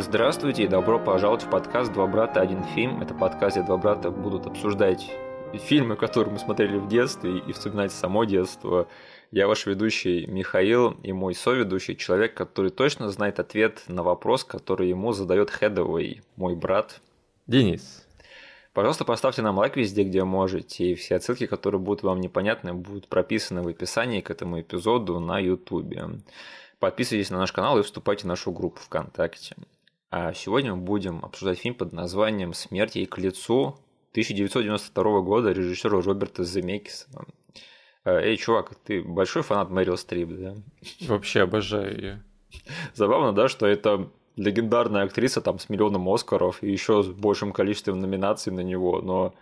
Здравствуйте и добро пожаловать в подкаст «Два брата. Один фильм». Это подкаст, где два брата будут обсуждать фильмы, которые мы смотрели в детстве и вспоминать само детство. Я ваш ведущий Михаил и мой соведущий, человек, который точно знает ответ на вопрос, который ему задает Хедовый, мой брат. Денис. Пожалуйста, поставьте нам лайк везде, где можете, и все отсылки, которые будут вам непонятны, будут прописаны в описании к этому эпизоду на YouTube. Подписывайтесь на наш канал и вступайте в нашу группу ВКонтакте. А сегодня мы будем обсуждать фильм под названием «Смерть ей к лицу» 1992 года режиссера Роберта Земекиса. Э, эй, чувак, ты большой фанат Мэрил Стрип, да? Вообще обожаю ее. Забавно, да, что это легендарная актриса там с миллионом Оскаров и еще с большим количеством номинаций на него, но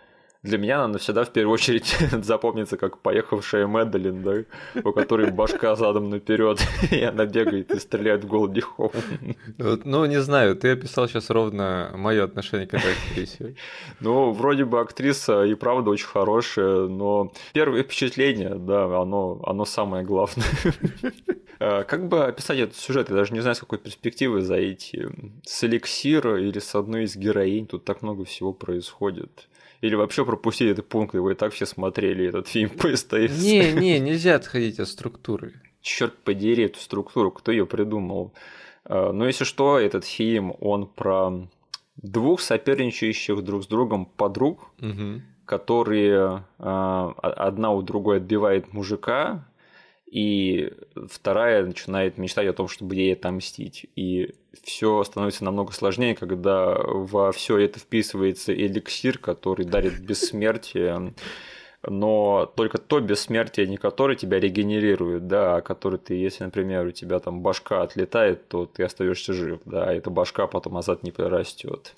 для меня она навсегда в первую очередь запомнится как поехавшая Мэдалин, да, у которой башка задом наперед, и она бегает и стреляет в Голди Хоум. Ну, не знаю, ты описал сейчас ровно мое отношение к этой актрисе. Ну, вроде бы актриса и правда очень хорошая, но первое впечатление, да, оно, оно самое главное. А, как бы описать этот сюжет? Я даже не знаю, с какой перспективы зайти. С эликсира или с одной из героинь. Тут так много всего происходит. Или вообще пропустить этот пункт, его и так все смотрели этот фильм по СТС. Не, не, нельзя отходить от структуры. Черт подери эту структуру, кто ее придумал. А, Но ну, если что, этот фильм, он про двух соперничающих друг с другом подруг, угу. которые а, одна у другой отбивает мужика, и вторая начинает мечтать о том, чтобы ей отомстить. И все становится намного сложнее, когда во все это вписывается эликсир, который дарит бессмертие, но только то бессмертие, не которое тебя регенерирует, да, а который ты, если, например, у тебя там башка отлетает, то ты остаешься жив, да, а эта башка потом назад не прирастет.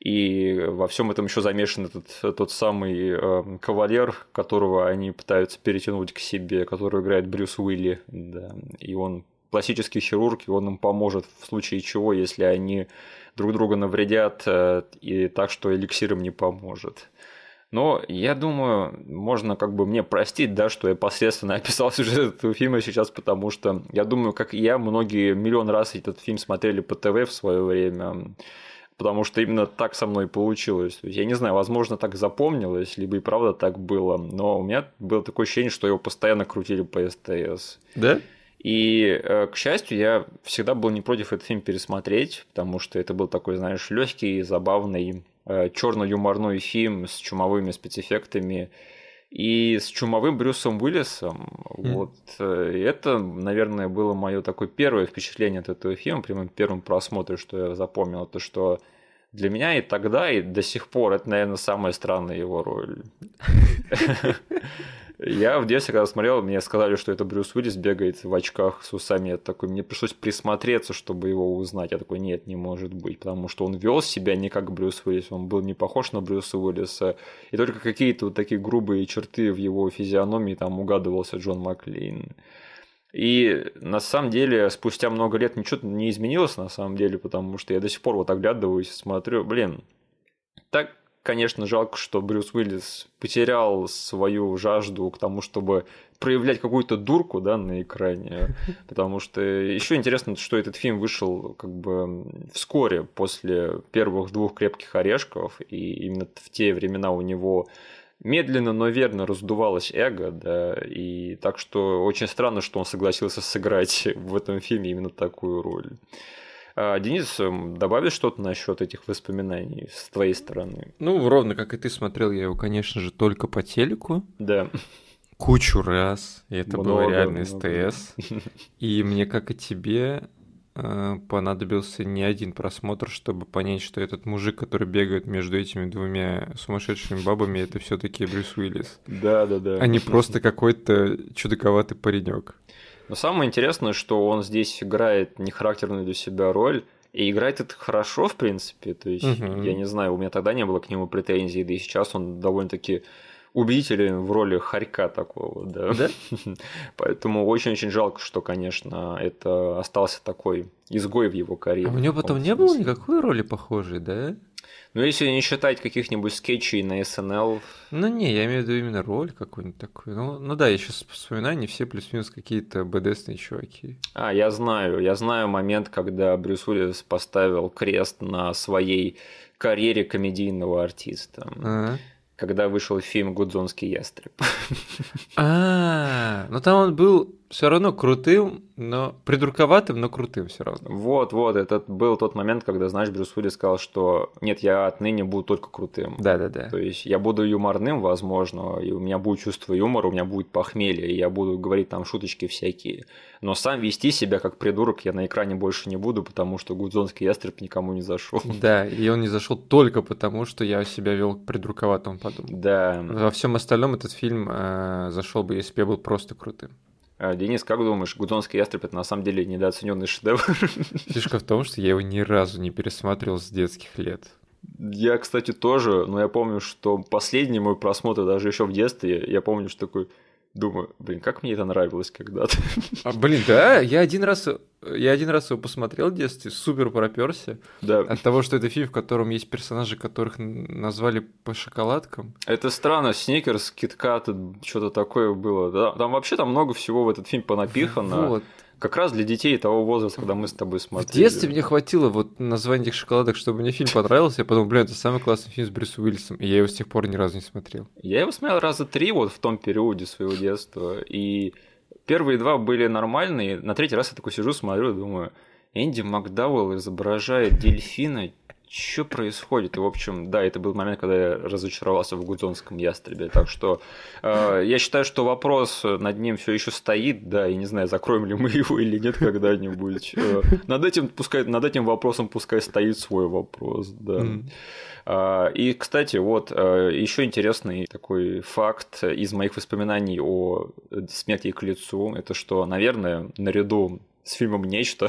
И во всем этом еще замешан этот тот самый э, кавалер, которого они пытаются перетянуть к себе, который играет Брюс Уилли, да, и он пластический хирург, и он им поможет в случае чего, если они друг друга навредят, э, и так, что эликсир им не поможет. Но я думаю, можно как бы мне простить, да, что я посредственно описал сюжет этого фильма сейчас, потому что я думаю, как и я, многие миллион раз этот фильм смотрели по ТВ в свое время потому что именно так со мной получилось. То есть, я не знаю, возможно, так запомнилось, либо и правда так было, но у меня было такое ощущение, что его постоянно крутили по СТС. Да? И, э, к счастью, я всегда был не против этот фильм пересмотреть, потому что это был такой, знаешь, легкий, забавный, э, черно-юморной фильм с чумовыми спецэффектами, и с чумовым Брюсом Уиллисом. Mm. Вот э, это, наверное, было мое такое первое впечатление от этого фильма, прямым первым просмотре, что я запомнил, то что для меня и тогда, и до сих пор это, наверное, самая странная его роль. Я в детстве, когда смотрел, мне сказали, что это Брюс Уиллис бегает в очках с усами. Я такой, мне пришлось присмотреться, чтобы его узнать. Я такой, нет, не может быть, потому что он вел себя не как Брюс Уиллис, он был не похож на Брюса Уиллиса. И только какие-то вот такие грубые черты в его физиономии там угадывался Джон Маклейн. И на самом деле, спустя много лет ничего не изменилось на самом деле, потому что я до сих пор вот оглядываюсь, смотрю, блин, так конечно, жалко, что Брюс Уиллис потерял свою жажду к тому, чтобы проявлять какую-то дурку да, на экране. Потому что еще интересно, что этот фильм вышел как бы вскоре после первых двух крепких орешков, и именно в те времена у него медленно, но верно раздувалось эго, да, и так что очень странно, что он согласился сыграть в этом фильме именно такую роль. А, Денис, эм, добавишь что-то насчет этих воспоминаний с твоей стороны? Ну, ровно как и ты смотрел я его, конечно же, только по телеку. Да. Кучу раз. И это много, было реально много. СТС. И мне, как и тебе, э, понадобился не один просмотр, чтобы понять, что этот мужик, который бегает между этими двумя сумасшедшими бабами, это все-таки Брюс Уиллис. Да, да, да. А не просто какой-то чудаковатый паренек. Но самое интересное, что он здесь играет нехарактерную для себя роль, и играет это хорошо, в принципе. То есть, угу. я не знаю, у меня тогда не было к нему претензий, да и сейчас он довольно-таки убедителен в роли хорька такого, да. да? Поэтому очень-очень жалко, что, конечно, это остался такой изгой в его карьере. А у него потом не было никакой роли похожей, да? Ну, если не считать каких-нибудь скетчей на СНЛ. Ну, не, я имею в виду именно роль какую-нибудь такую. Ну, ну да, я сейчас вспоминаю, не все плюс-минус какие-то БДСные чуваки. А, я знаю. Я знаю момент, когда Брюс Уиллис поставил крест на своей карьере комедийного артиста. А-а когда вышел фильм «Гудзонский ястреб». А, ну там он был все равно крутым, но придурковатым, но крутым все равно. Вот, вот, это был тот момент, когда, знаешь, Брюс Уиллис сказал, что нет, я отныне буду только крутым. Да, да, да. То есть я буду юморным, возможно, и у меня будет чувство юмора, у меня будет похмелье, и я буду говорить там шуточки всякие. Но сам вести себя как придурок я на экране больше не буду, потому что Гудзонский ястреб никому не зашел. Да, и он не зашел только потому, что я себя вел придурковатым, подумал. Да. Во всем остальном этот фильм э, зашел бы, если бы я был просто крутым. А, Денис, как думаешь, Гудзонский ястреб это на самом деле недооцененный шедевр? Фишка в том, что я его ни разу не пересматривал с детских лет. Я, кстати, тоже, но я помню, что последний мой просмотр даже еще в детстве, я помню, что такой Думаю, блин, как мне это нравилось когда-то. А, блин, да, я один раз, я один раз его посмотрел в детстве, супер проперся. Да. От того, что это фильм, в котором есть персонажи, которых назвали по шоколадкам. Это странно, Сникерс, Киткат, что-то такое было. Да, там вообще там много всего в этот фильм понапихано. Вот. Как раз для детей того возраста, когда мы с тобой смотрели. В детстве мне хватило вот названия этих шоколадок, чтобы мне фильм понравился. Я подумал, блин, это самый классный фильм с Брюсом Уиллисом. И я его с тех пор ни разу не смотрел. Я его смотрел раза три вот в том периоде своего детства. И первые два были нормальные. На третий раз я такой сижу, смотрю думаю, Энди Макдауэлл изображает дельфина что происходит? И, в общем, да, это был момент, когда я разочаровался в Гудзонском ястребе. Так что э, я считаю, что вопрос над ним все еще стоит, да, и не знаю, закроем ли мы его или нет когда-нибудь. Э, над, этим, пускай, над этим вопросом пускай стоит свой вопрос, да. Mm. И, кстати, вот э, еще интересный такой факт из моих воспоминаний о смерти к лицу, это что, наверное, наряду с фильмом «Нечто».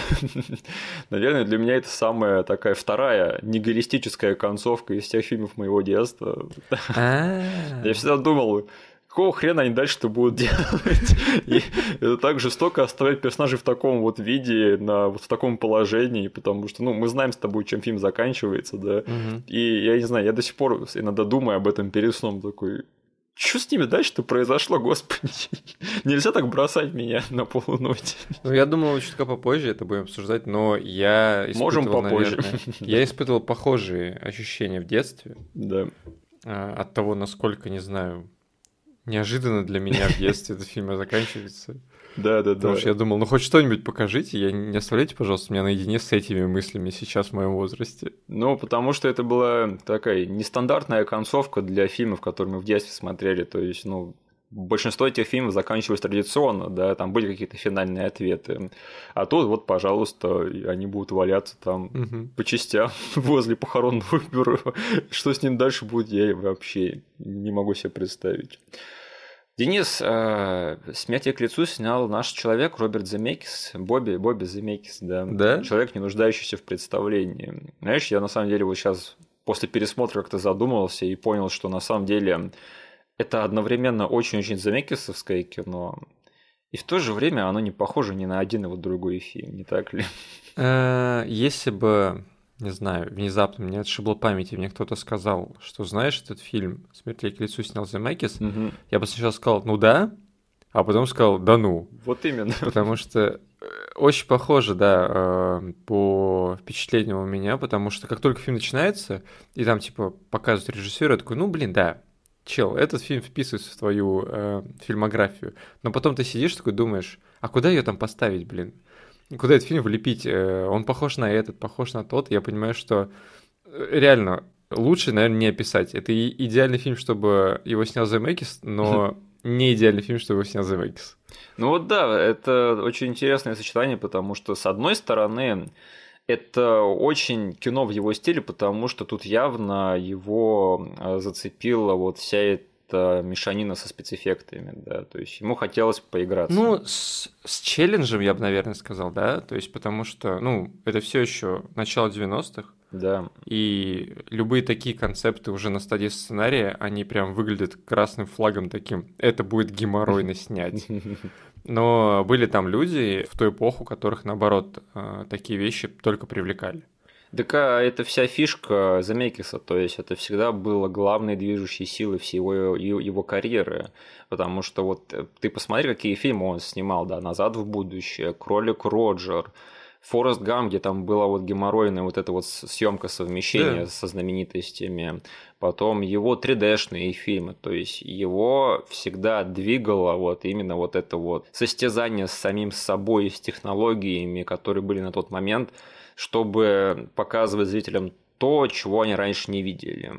Наверное, для меня это самая такая вторая нигилистическая концовка из тех фильмов моего детства. А. Я всегда думал, какого хрена они дальше-то будут делать? И это так жестоко оставлять персонажей в таком вот виде, на, вот в таком положении, потому что, ну, мы знаем с тобой, чем фильм заканчивается, да, угу. и я не знаю, я до сих пор иногда думаю об этом перед сном, такой, что с ними дальше-то произошло, господи? Нельзя так бросать меня на полуноте. Ну, я думал, чутка попозже это будем обсуждать, но я испытывал, Можем попозже. Наверное, я испытывал похожие ощущения в детстве. Да. А, от того, насколько, не знаю, неожиданно для меня в детстве этот фильм заканчивается. Да, да, да. Потому что я думал, ну хоть что-нибудь покажите, я не оставляйте, пожалуйста, меня наедине с этими мыслями сейчас в моем возрасте. Ну, потому что это была такая нестандартная концовка для фильмов, которые мы в детстве смотрели. То есть, ну, большинство этих фильмов заканчивались традиционно, да, там были какие-то финальные ответы. А тут вот, пожалуйста, они будут валяться там угу. по частям возле похоронного бюро. Что с ним дальше будет, я вообще не могу себе представить. Денис, э, «Смятие к лицу» снял наш человек Роберт Земекис, Бобби, Бобби Земекис, да. Да? Человек, не нуждающийся в представлении. Знаешь, я на самом деле вот сейчас после пересмотра как-то задумался и понял, что на самом деле это одновременно очень-очень Земекисовское кино, и в то же время оно не похоже ни на один его другой фильм, не так ли? Э, если бы не знаю, внезапно мне отшибло памяти, мне кто-то сказал, что знаешь этот фильм «Смерть к лицу» снял Земекис, угу. я бы сначала сказал, ну да, а потом сказал, да ну. Вот именно. Потому что э, очень похоже, да, э, по впечатлению у меня, потому что как только фильм начинается, и там, типа, показывают режиссера, я такой, ну, блин, да, чел, этот фильм вписывается в твою э, фильмографию. Но потом ты сидишь такой, думаешь, а куда ее там поставить, блин? Куда этот фильм влепить, э, он похож на этот, похож на тот, я понимаю, что э, реально лучше, наверное, не описать. Это идеальный фильм, чтобы его снял Земекис, но не идеальный фильм, чтобы его снял Земекис. Ну вот да, это очень интересное сочетание, потому что, с одной стороны, это очень кино в его стиле, потому что тут явно его э, зацепила вот вся эта это мешанина со спецэффектами, да, то есть ему хотелось поиграться. Ну, с, с челленджем я бы, наверное, сказал, да, то есть потому что, ну, это все еще начало 90-х, да. И любые такие концепты уже на стадии сценария, они прям выглядят красным флагом таким. Это будет геморройно снять. Но были там люди в ту эпоху, которых, наоборот, э, такие вещи только привлекали. Так а это вся фишка Замекиса, то есть это всегда было главной движущей силой всего его, его карьеры, потому что вот э, ты посмотри, какие фильмы он снимал, да, «Назад в будущее», «Кролик Роджер», Форест Гам, где там была вот геморройная вот эта вот съемка совмещения да. со знаменитостями, потом его 3D-шные фильмы, то есть его всегда двигало вот именно вот это вот состязание с самим собой, с технологиями, которые были на тот момент, чтобы показывать зрителям то, чего они раньше не видели.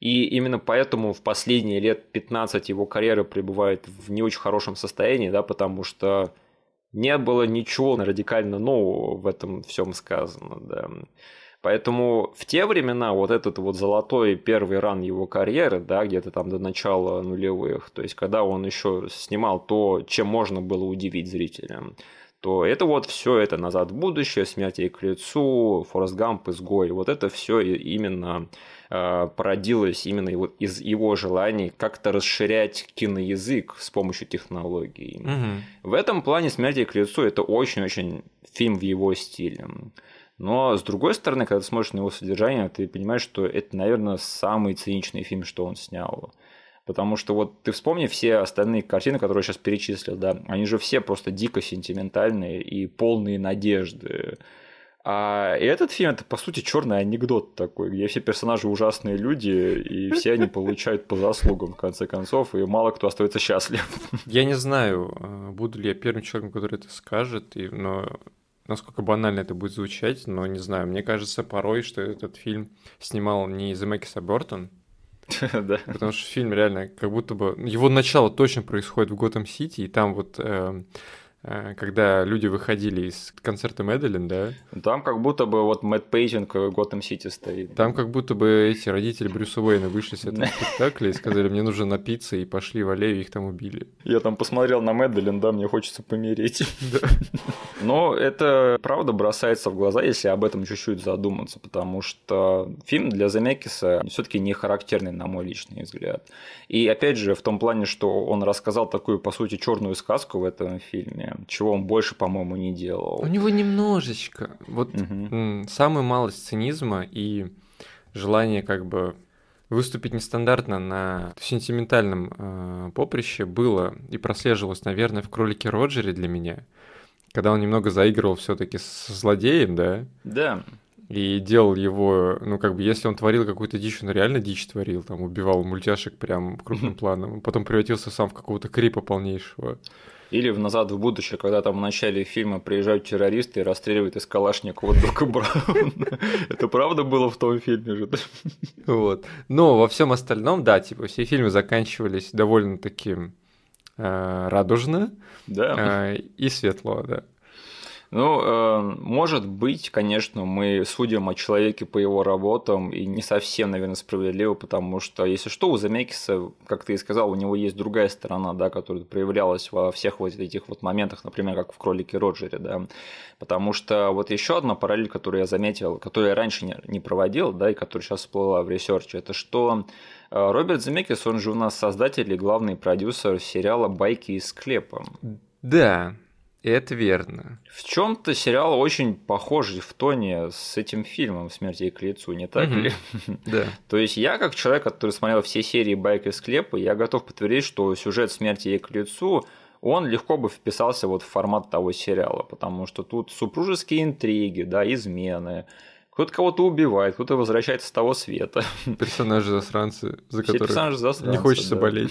И именно поэтому в последние лет 15 его карьера пребывает в не очень хорошем состоянии, да, потому что не было ничего радикально нового в этом всем сказано, да. Поэтому в те времена вот этот вот золотой первый ран его карьеры, да, где-то там до начала нулевых, то есть когда он еще снимал то, чем можно было удивить зрителям, то это вот все это «Назад в будущее», «Смерть ей к лицу», «Форест Гамп», «Изгой». Вот это все именно э, породилось именно его, из его желаний как-то расширять киноязык с помощью технологий. Угу. В этом плане «Смерть ей к лицу» это очень-очень фильм в его стиле. Но с другой стороны, когда ты смотришь на его содержание, ты понимаешь, что это, наверное, самый циничный фильм, что он снял. Потому что вот ты вспомни все остальные картины, которые я сейчас перечислил, да, они же все просто дико сентиментальные и полные надежды. А этот фильм это по сути черный анекдот такой, где все персонажи ужасные люди, и все они получают по заслугам в конце концов, и мало кто остается счастлив. Я не знаю, э, буду ли я первым человеком, который это скажет, и, но насколько банально это будет звучать, но не знаю. Мне кажется порой, что этот фильм снимал не Земекиса Бортон, да. Потому что фильм реально как будто бы... Его начало точно происходит в Готэм-Сити, и там вот э, Э, когда люди выходили из концерта Медлен, да? Там как будто бы вот matte painting в Готэм Сити стоит. Там как будто бы эти родители Брюса Уэйна вышли с этого спектакля и сказали, мне нужно напиться, и пошли в аллею, их там убили. Я там посмотрел на Мэдлин, да, мне хочется помереть. Но это правда бросается в глаза, если об этом чуть-чуть задуматься, потому что фильм для Земекиса все-таки не характерный, на мой личный взгляд. И опять же, в том плане, что он рассказал такую, по сути, черную сказку в этом фильме, чего он больше, по-моему, не делал. У него немножечко. Вот угу. самая малость цинизма и желание как бы выступить нестандартно на сентиментальном э, поприще было и прослеживалось, наверное, в кролике Роджере для меня, когда он немного заигрывал все-таки с злодеем, да? Да. И делал его, ну, как бы, если он творил какую-то дичь, он реально дичь творил, там, убивал мультяшек прям крупным планом, потом превратился сам в какого-то крипа полнейшего. Или в «Назад в будущее», когда там в начале фильма приезжают террористы и расстреливают из Калашникова Дока Брауна. Это правда было в том фильме же? Вот. Но во всем остальном, да, типа все фильмы заканчивались довольно таким э, радужно да. Э, и светло, да. Ну, э, может быть, конечно, мы судим о человеке по его работам, и не совсем, наверное, справедливо, потому что, если что, у Замекиса, как ты и сказал, у него есть другая сторона, да, которая проявлялась во всех вот этих вот моментах, например, как в «Кролике Роджере», да, потому что вот еще одна параллель, которую я заметил, которую я раньше не, не проводил, да, и которая сейчас всплыла в research е, это что э, Роберт Земекис, он же у нас создатель и главный продюсер сериала «Байки из склепа». Да, это верно. В чем-то сериал очень похожий в тоне с этим фильмом «Смерть ей к лицу», не так ли? Да. То есть я, как человек, который смотрел все серии «Байк из склепа», я готов подтвердить, что сюжет «Смерти ей к лицу» он легко бы вписался вот в формат того сериала, потому что тут супружеские интриги, да, измены, кто-то кого-то убивает, кто-то возвращается с того света. Персонажи-засранцы, за которых не хочется да. болеть.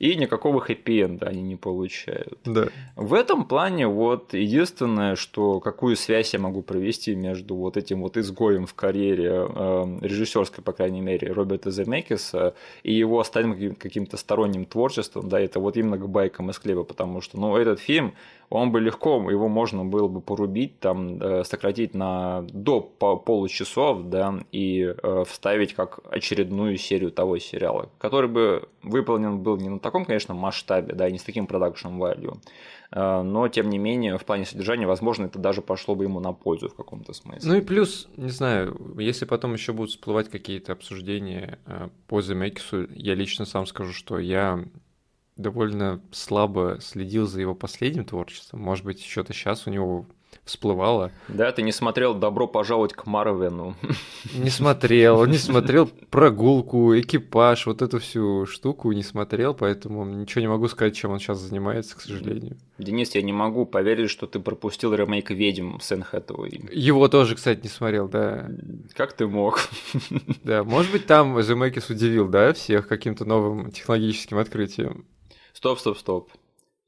И никакого хэппи-энда они не получают. Да. В этом плане вот единственное, что какую связь я могу провести между вот этим вот изгоем в карьере э, режиссерской, по крайней мере, Роберта Земекиса и его остальным каким-то сторонним творчеством, да, это вот именно к байкам из хлеба, потому что, ну, этот фильм, он бы легко, его можно было бы порубить, там, э, сократить на до получасов, да, и э, вставить как очередную серию того сериала, который бы выполнен был не на таком, конечно, масштабе, да, и не с таким продакшн value, э, но, тем не менее, в плане содержания, возможно, это даже пошло бы ему на пользу в каком-то смысле. Ну и плюс, не знаю, если потом еще будут всплывать какие-то обсуждения по Земекису, я лично сам скажу, что я довольно слабо следил за его последним творчеством. Может быть, что-то сейчас у него всплывало. Да, ты не смотрел «Добро пожаловать к Марвену». Не смотрел, не смотрел прогулку, экипаж, вот эту всю штуку не смотрел, поэтому ничего не могу сказать, чем он сейчас занимается, к сожалению. Денис, я не могу поверить, что ты пропустил ремейк «Ведьм» с Энн. Его тоже, кстати, не смотрел, да. Как ты мог? Да, может быть, там Земекис удивил, да, всех каким-то новым технологическим открытием. Стоп, стоп, стоп.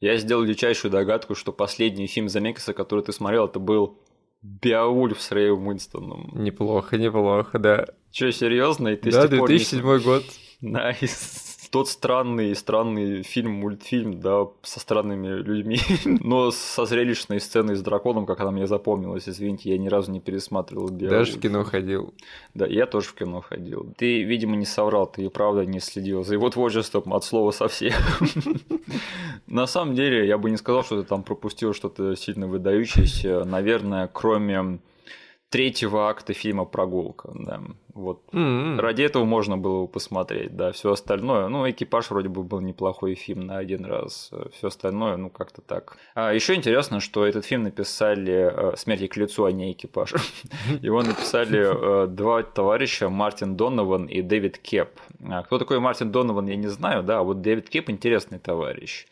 Я сделал дичайшую догадку, что последний фильм Земекиса, который ты смотрел, это был Беовульф с Рэем Уинстоном. Неплохо, неплохо, да. Че, серьезно? И ты да, 2007 не... год. Nice тот странный, странный фильм, мультфильм, да, со странными людьми, но со зрелищной сценой с драконом, как она мне запомнилась, извините, я ни разу не пересматривал Беовульф. Даже в кино ходил. Да, я тоже в кино ходил. Ты, видимо, не соврал, ты и правда не следил за его творчеством от слова совсем. На самом деле, я бы не сказал, что ты там пропустил что-то сильно выдающееся. Наверное, кроме третьего акта фильма «Прогулка». Да. Вот. Mm-hmm. Ради этого можно было бы посмотреть, да. Все остальное, ну, экипаж вроде бы был неплохой фильм на один раз. Все остальное, ну, как-то так. А еще интересно, что этот фильм написали э, «Смерти к лицу», а не экипаж. Его написали э, два товарища, Мартин Донован и Дэвид Кеп. А кто такой Мартин Донован, я не знаю, да, а вот Дэвид Кеп интересный товарищ.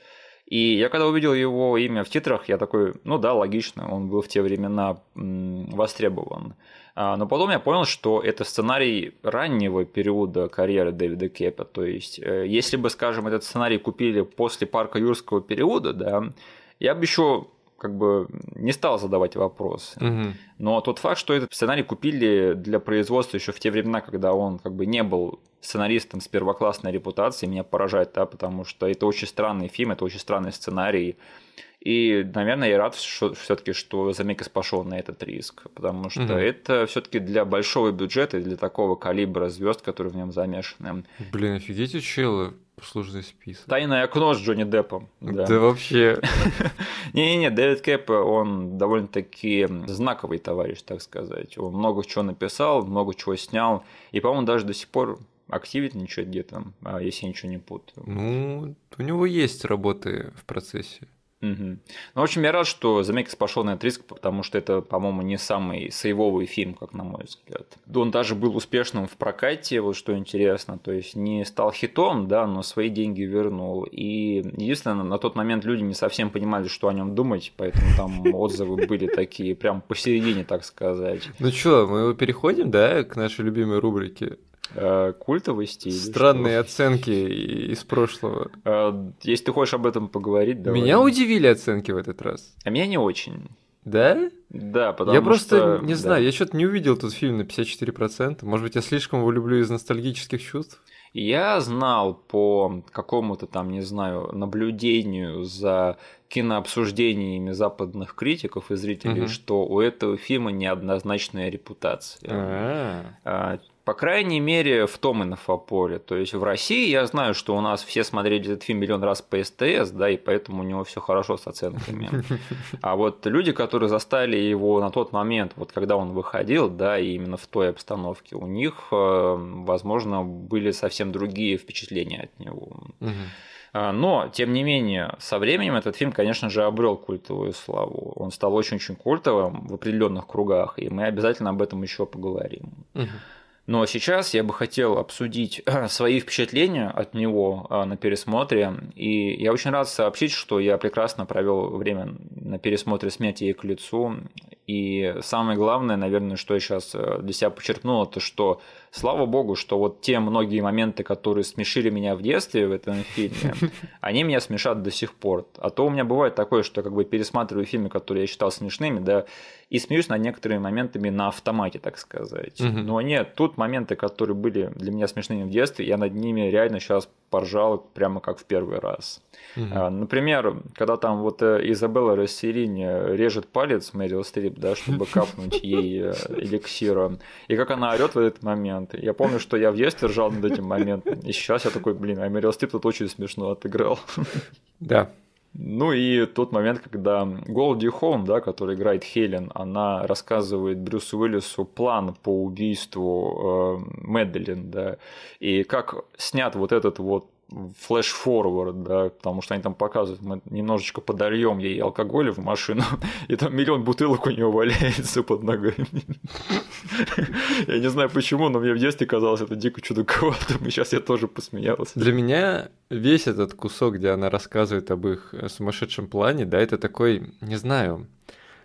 И я когда увидел его имя в титрах, я такой, ну да, логично, он был в те времена востребован. А, но потом я понял, что это сценарий раннего периода карьеры Дэвида Кепа. То есть, э, если бы, скажем, этот сценарий купили после парка юрского периода, да, я бы еще как бы не стал задавать вопросы. Угу. Но тот факт, что этот сценарий купили для производства еще в те времена, когда он как бы не был сценаристом с первоклассной репутацией, меня поражает, да, потому что это очень странный фильм, это очень странный сценарий. И, наверное, я рад все-таки, что Замекис пошел на этот риск, потому что угу. это все-таки для большого бюджета и для такого калибра звезд, которые в нем замешаны. Блин, офигеть, челы послужный список. Тайное окно с Джонни Деппом. Да, да вообще. Не-не-не, Дэвид Кэп, он довольно-таки знаковый товарищ, так сказать. Он много чего написал, много чего снял, и, по-моему, даже до сих пор активничает где-то, а если я ничего не путаю. Ну, у него есть работы в процессе. Угу. Ну, в общем, я рад, что Замекис пошел на этот риск, потому что это, по-моему, не самый сейвовый фильм, как на мой взгляд. Он даже был успешным в прокате, вот что интересно, то есть не стал хитом, да, но свои деньги вернул. И единственное, на тот момент люди не совсем понимали, что о нем думать, поэтому там отзывы были такие прям посередине, так сказать. Ну что, мы переходим, да, к нашей любимой рубрике культовый стиль. Странные оценки из прошлого. Э, если ты хочешь об этом поговорить, давай. Меня удивили оценки в этот раз. А меня не очень. Да? Да, потому Я просто что... не знаю, да. я что-то не увидел тут фильм на 54%. Может быть, я слишком его люблю из ностальгических чувств? Я знал по какому-то там, не знаю, наблюдению за кинообсуждениями западных критиков и зрителей, угу. что у этого фильма неоднозначная репутация. А-а-а по крайней мере, в том инфополе. То есть в России я знаю, что у нас все смотрели этот фильм миллион раз по СТС, да, и поэтому у него все хорошо с оценками. А вот люди, которые застали его на тот момент, вот когда он выходил, да, и именно в той обстановке, у них, э, возможно, были совсем другие впечатления от него. А, но, тем не менее, со временем этот фильм, конечно же, обрел культовую славу. Он стал очень-очень культовым в определенных кругах, и мы обязательно об этом еще поговорим. Угу. Но сейчас я бы хотел обсудить свои впечатления от него а, на пересмотре. И я очень рад сообщить, что я прекрасно провел время на пересмотре «Смерти ей к лицу». И самое главное, наверное, что я сейчас э, для себя подчеркнул, это что слава богу, что вот те многие моменты, которые смешили меня в детстве в этом фильме, они меня смешат до сих пор. А то у меня бывает такое, что как бы пересматриваю фильмы, которые я считал смешными, да, и смеюсь над некоторыми моментами на автомате, так сказать. Но нет, тут моменты, которые были для меня смешными в детстве, я над ними реально сейчас поржал прямо как в первый раз. Угу. Например, когда там вот э, Изабелла Рассерини режет палец Мэрил Стрип, да, чтобы капнуть ей э, эликсира, и как она орет в этот момент. Я помню, что я в детстве ржал над этим моментом, и сейчас я такой, блин, а Мэрил Стрип тут очень смешно отыграл. Да, ну и тот момент, когда Голди Хоун, да, который играет Хелен, она рассказывает Брюсу Уиллису план по убийству э, Мэдалин, да, и как снят вот этот вот флеш-форвард, да, потому что они там показывают, мы немножечко подольем ей алкоголя в машину, и там миллион бутылок у нее валяется под ногами. Я не знаю почему, но мне в детстве казалось это дико чудаковатым, и сейчас я тоже посмеялся. Для меня весь этот кусок, где она рассказывает об их сумасшедшем плане, да, это такой, не знаю,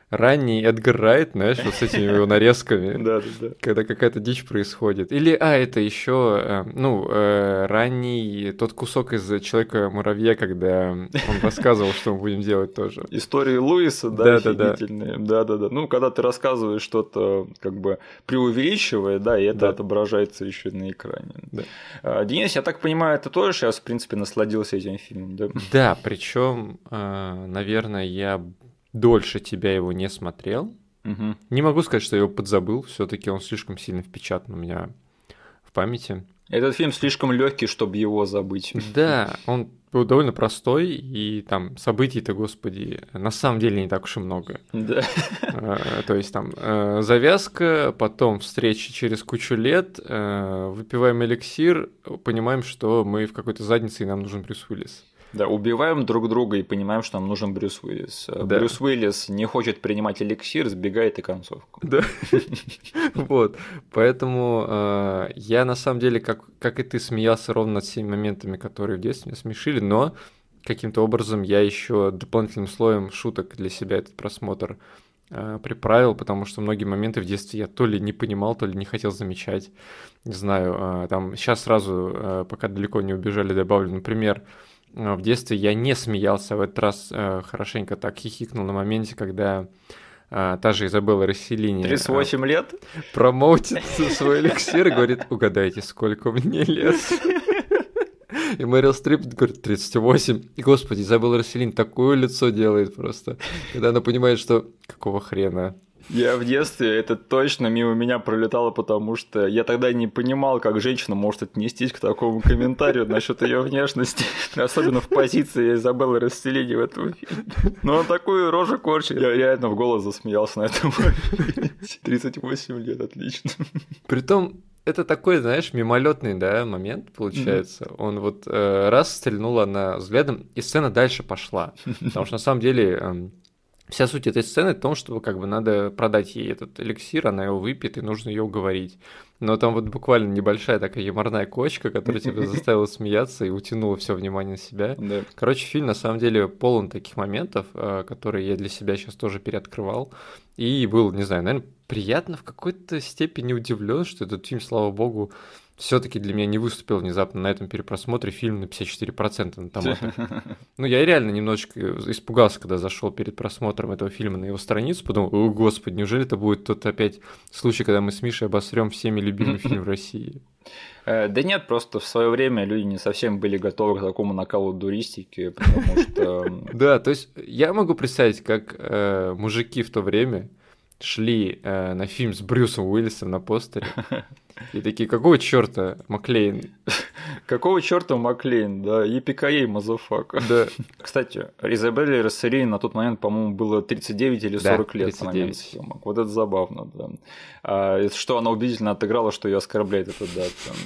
ранний Эдгар Райт, знаешь, вот с этими его нарезками. Да, да, да. Когда какая-то дичь происходит. Или, а, это еще, э, ну, э, ранний тот кусок из Человека-муравья, когда он рассказывал, что мы будем делать тоже. Истории Луиса, да, офигительные. Да, да, да. Ну, когда ты рассказываешь что-то, как бы преувеличивая, да, и это отображается еще на экране. А, Денис, я так понимаю, ты тоже сейчас, в принципе, насладился этим фильмом, да? Да, причем, э, наверное, я дольше тебя его не смотрел. Угу. Не могу сказать, что я его подзабыл, все-таки он слишком сильно впечатан у меня в памяти. Этот фильм слишком легкий, чтобы его забыть. Да, он был довольно простой, и там событий-то, господи, на самом деле не так уж и много. Да. Э, то есть там э, завязка, потом встречи через кучу лет, э, выпиваем эликсир, понимаем, что мы в какой-то заднице, и нам нужен Брюс Уиллис. Да, убиваем друг друга и понимаем, что нам нужен Брюс Уиллис. Да. Брюс Уиллис не хочет принимать эликсир, сбегает и концовку. Да. Вот. Поэтому э, я на самом деле, как, и ты, смеялся ровно над всеми моментами, которые в детстве меня смешили, но каким-то образом я еще дополнительным слоем шуток для себя этот просмотр э, приправил, потому что многие моменты в детстве я то ли не понимал, то ли не хотел замечать. Не знаю, э, там сейчас сразу, э, пока далеко не убежали, добавлю, например, Э, в детстве я не смеялся, в этот раз э, хорошенько так хихикнул на моменте, когда э, та же Изабелла Расселини... 38 лет? Промоутит свой эликсир и говорит, угадайте, сколько мне лет. И Мэрил Стрип говорит, 38. И, господи, Изабелла Расселин такое лицо делает просто, когда она понимает, что какого хрена. Я в детстве это точно мимо меня пролетало, потому что я тогда не понимал, как женщина может отнестись к такому комментарию насчет ее внешности, особенно в позиции Изабеллы Расселини в этом фильме. Но он такую рожу корчит. Я реально в голос засмеялся на этом 38 лет, отлично. Притом, это такой, знаешь, мимолетный, да, момент получается. Mm-hmm. Он вот э, раз стрельнула на взглядом, и сцена дальше пошла. Потому что на самом деле э, Вся суть этой сцены в том, что как бы надо продать ей этот эликсир, она его выпьет, и нужно ее уговорить. Но там вот буквально небольшая такая юморная кочка, которая тебя заставила смеяться и утянула все внимание на себя. Да. Короче, фильм на самом деле полон таких моментов, э, которые я для себя сейчас тоже переоткрывал. И был, не знаю, наверное, приятно в какой-то степени удивлен, что этот фильм, слава богу, все-таки для меня не выступил внезапно на этом перепросмотре фильм на 54% на томатах. Ну, я реально немножечко испугался, когда зашел перед просмотром этого фильма на его страницу, подумал, о, господи, неужели это будет тот опять случай, когда мы с Мишей обосрем всеми любимый фильм в России? Э, да нет, просто в свое время люди не совсем были готовы к такому накалу дуристики, потому что... Да, то есть я могу представить, как э, мужики в то время шли э, на фильм с Брюсом Уиллисом на постере. И такие, какого черта Маклейн? Какого черта Маклейн, да, yippee-ki-yay motherfucker. Да. Кстати, Изабелле Росселлини на тот момент, по-моему, было 39 или 40 да, лет 39. на момент съемок. Вот это забавно, да. А, что она убедительно отыграла, что ее оскорбляет эта дата.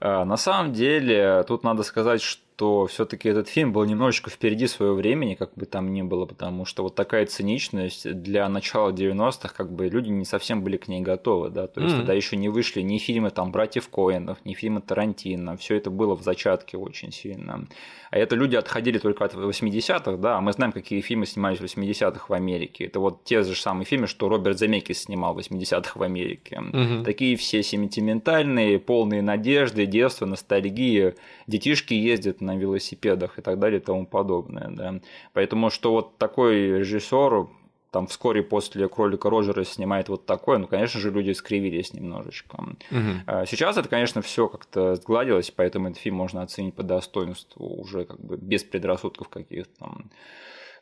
А, на самом деле, тут надо сказать, что что все-таки этот фильм был немножечко впереди своего времени, как бы там ни было, потому что вот такая циничность для начала 90-х, как бы люди не совсем были к ней готовы, да, то есть mm-hmm. тогда еще не вышли ни фильмы там братьев Коэнов, ни фильмы Тарантино, все это было в зачатке очень сильно. А это люди отходили только от 80-х, да, а мы знаем, какие фильмы снимались в 80-х в Америке. Это вот те же самые фильмы, что Роберт Земекис снимал в 80-х в Америке. Угу. Такие все сентиментальные, полные надежды, детства, ностальгии. Детишки ездят на велосипедах и так далее и тому подобное. Да. Поэтому что вот такой режиссер там вскоре после кролика Роджера снимает вот такое, ну, конечно же, люди скривились немножечко. Угу. Сейчас это, конечно, все как-то сгладилось, поэтому этот фильм можно оценить по достоинству уже как бы без предрассудков каких-то.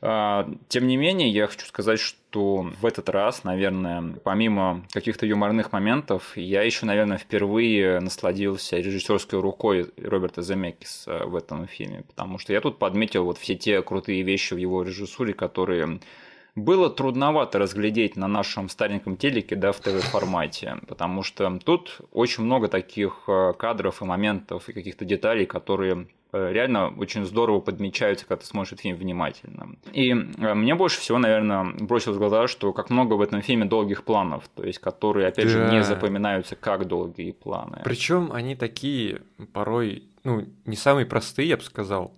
Тем не менее, я хочу сказать, что в этот раз, наверное, помимо каких-то юморных моментов, я еще, наверное, впервые насладился режиссерской рукой Роберта Земекиса в этом фильме, потому что я тут подметил вот все те крутые вещи в его режиссуре, которые было трудновато разглядеть на нашем стареньком телеке, да, в ТВ-формате, потому что тут очень много таких э, кадров и моментов и каких-то деталей, которые реально очень здорово подмечаются, когда ты смотришь этот фильм внимательно. И э, мне больше всего, наверное, бросилось в глаза, что как много в этом фильме долгих планов, то есть которые, опять да. же, не запоминаются как долгие планы. Причем они такие порой, ну, не самые простые, я бы сказал.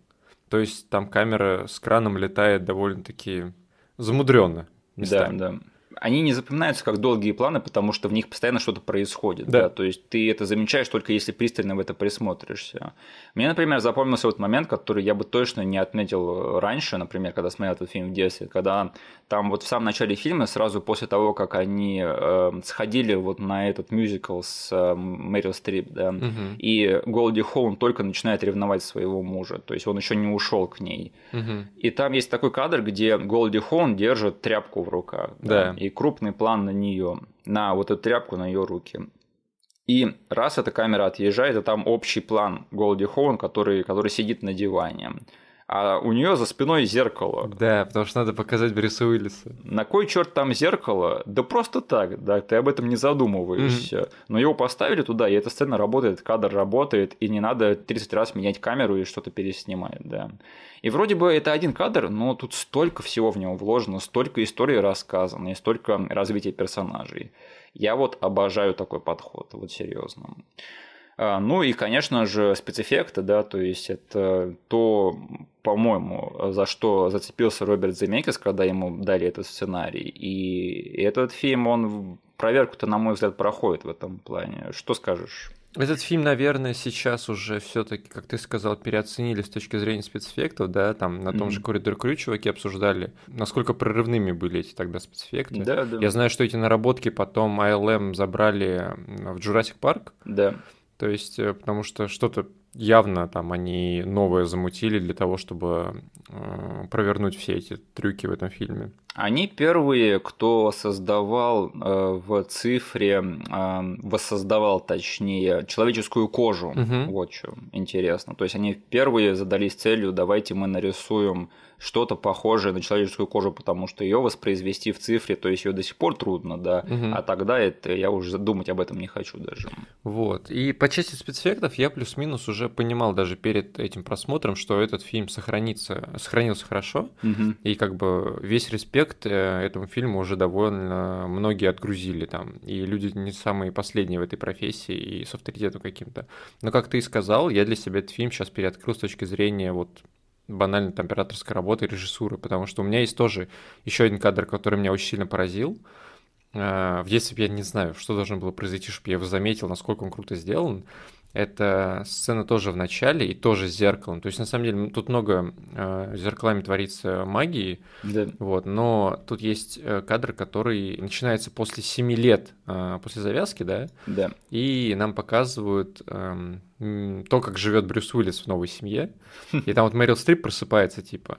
То есть там камера с краном летает довольно-таки замудренно. Да, да они не запоминаются как долгие планы, потому что в них постоянно что-то происходит. Да. да. То есть ты это замечаешь только если пристально в это присмотришься. Мне, например, запомнился вот момент, который я бы точно не отметил раньше, например, когда смотрел этот фильм в детстве, когда там вот в самом начале фильма, сразу после того, как они э, сходили вот на этот мюзикл с э, Мэрил Стрип, да, угу. и Голди Хоун только начинает ревновать своего мужа, то есть он еще не ушел к ней. Угу. И там есть такой кадр, где Голди Хоун держит тряпку в руках. Да. да. И крупный план на нее, на вот эту тряпку на ее руки. И раз эта камера отъезжает, а там общий план Голди Хоун, который, который сидит на диване. А у нее за спиной зеркало. Да, потому что надо показать Брюса Уиллиса. На кой черт там зеркало? Да просто так, да, ты об этом не задумываешься. Mm-hmm. Но его поставили туда, и эта сцена работает, кадр работает, и не надо 30 раз менять камеру и что-то переснимать, да. И вроде бы это один кадр, но тут столько всего в него вложено, столько истории рассказано, и столько развития персонажей. Я вот обожаю такой подход, вот серьезно. А, ну и, конечно же, спецэффекты, да, то есть это то, по-моему, за что зацепился Роберт Земекис, когда ему дали этот сценарий. И этот фильм, он проверку-то, на мой взгляд, проходит в этом плане. Что скажешь? Этот фильм, наверное, сейчас уже все-таки, как ты сказал, переоценили с точки зрения спецэффектов, да, там на том mm-hmm. же коридор Крю чуваки обсуждали, насколько прорывными были эти тогда спецэффекты. Да, да. Я знаю, что эти наработки потом ILM забрали в Jurassic Park. Да. То есть, э, потому что что-то явно там они новое замутили для того, чтобы э, провернуть все эти трюки в этом фильме. Они первые, кто создавал э, в цифре, э, воссоздавал, точнее, человеческую кожу. Угу. Вот что интересно. То есть они первые задались целью, давайте мы нарисуем что-то похожее на человеческую кожу, потому что ее воспроизвести в цифре, то есть ее до сих пор трудно, да, угу. а тогда это я уже думать об этом не хочу даже. Вот. И по части спецэффектов я плюс-минус уже понимал даже перед этим просмотром, что этот фильм сохранится, сохранился хорошо, угу. и как бы весь респект э, этому фильму уже довольно многие отгрузили там, и люди не самые последние в этой профессии и с авторитетом каким-то. Но как ты и сказал, я для себя этот фильм сейчас переоткрыл с точки зрения вот банально там операторской работы и режиссуры, потому что у меня есть тоже еще один кадр, который меня очень сильно поразил. Э, в детстве я не знаю, что должно было произойти, чтобы я его заметил, насколько он круто сделан. Это сцена тоже в начале и тоже с зеркалом. То есть, на самом деле, тут много э, зеркалами творится магии, да. вот, но тут есть э, кадр, который начинается после 7 лет э, после завязки, да? Да. И нам показывают э, то, как живет Брюс Уиллис в новой семье. И там вот Мэрил Стрип просыпается, типа.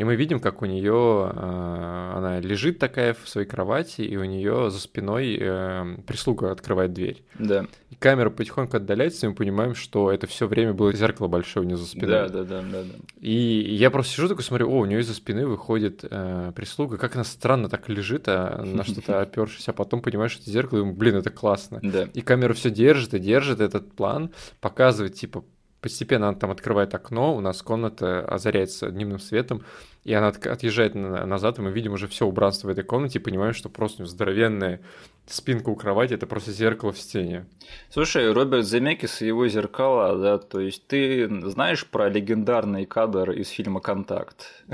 И мы видим, как у нее э, она лежит такая в своей кровати, и у нее за спиной э, прислуга открывает дверь. Да. И камера потихоньку отдаляется, и мы понимаем, что это все время было зеркало большое у нее за спиной. Да, да, да, да, да. И я просто сижу такой, смотрю, о, у нее из-за спины выходит э, прислуга, как она странно так лежит, а на что-то опершись, а потом понимаешь, что это зеркало, и думаю, блин, это классно. Да. И камера все держит и держит этот план, показывает, типа, Постепенно она там открывает окно, у нас комната озаряется дневным светом, и она отъезжает назад, и мы видим уже все убранство в этой комнате и понимаем, что просто здоровенная спинка у кровати это просто зеркало в стене. Слушай, Роберт Земекис и его зеркала, да, то есть ты знаешь про легендарный кадр из фильма «Контакт»?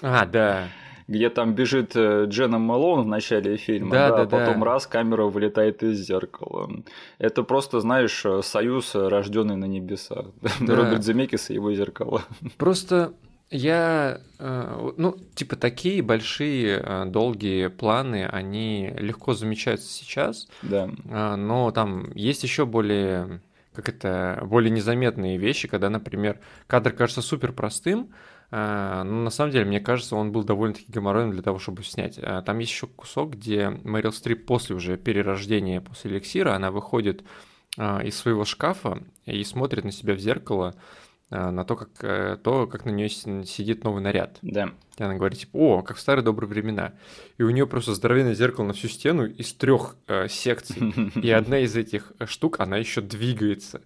А, да где там бежит э, Джена Малон в начале фильма, да, да, да, а потом да. раз камера вылетает из зеркала. Это просто, знаешь, союз, рожденный на небесах. Да. Роберт Земекис и его зеркала. Просто я, э, ну, типа, такие большие, э, долгие планы, они легко замечаются сейчас, да. но там есть еще более как это, более незаметные вещи, когда, например, кадр кажется супер простым, но на самом деле, мне кажется, он был довольно-таки геморройным для того, чтобы снять. А, там есть еще кусок, где Мэрил Стрип после уже перерождения, после эликсира, она выходит а, из своего шкафа и смотрит на себя в зеркало, на то, как, э, то, как на нее сидит новый наряд. Да. И она говорит, типа, о, как в старые добрые времена. И у нее просто здоровенное зеркало на всю стену из трех э, секций. И одна из этих штук, она еще двигается.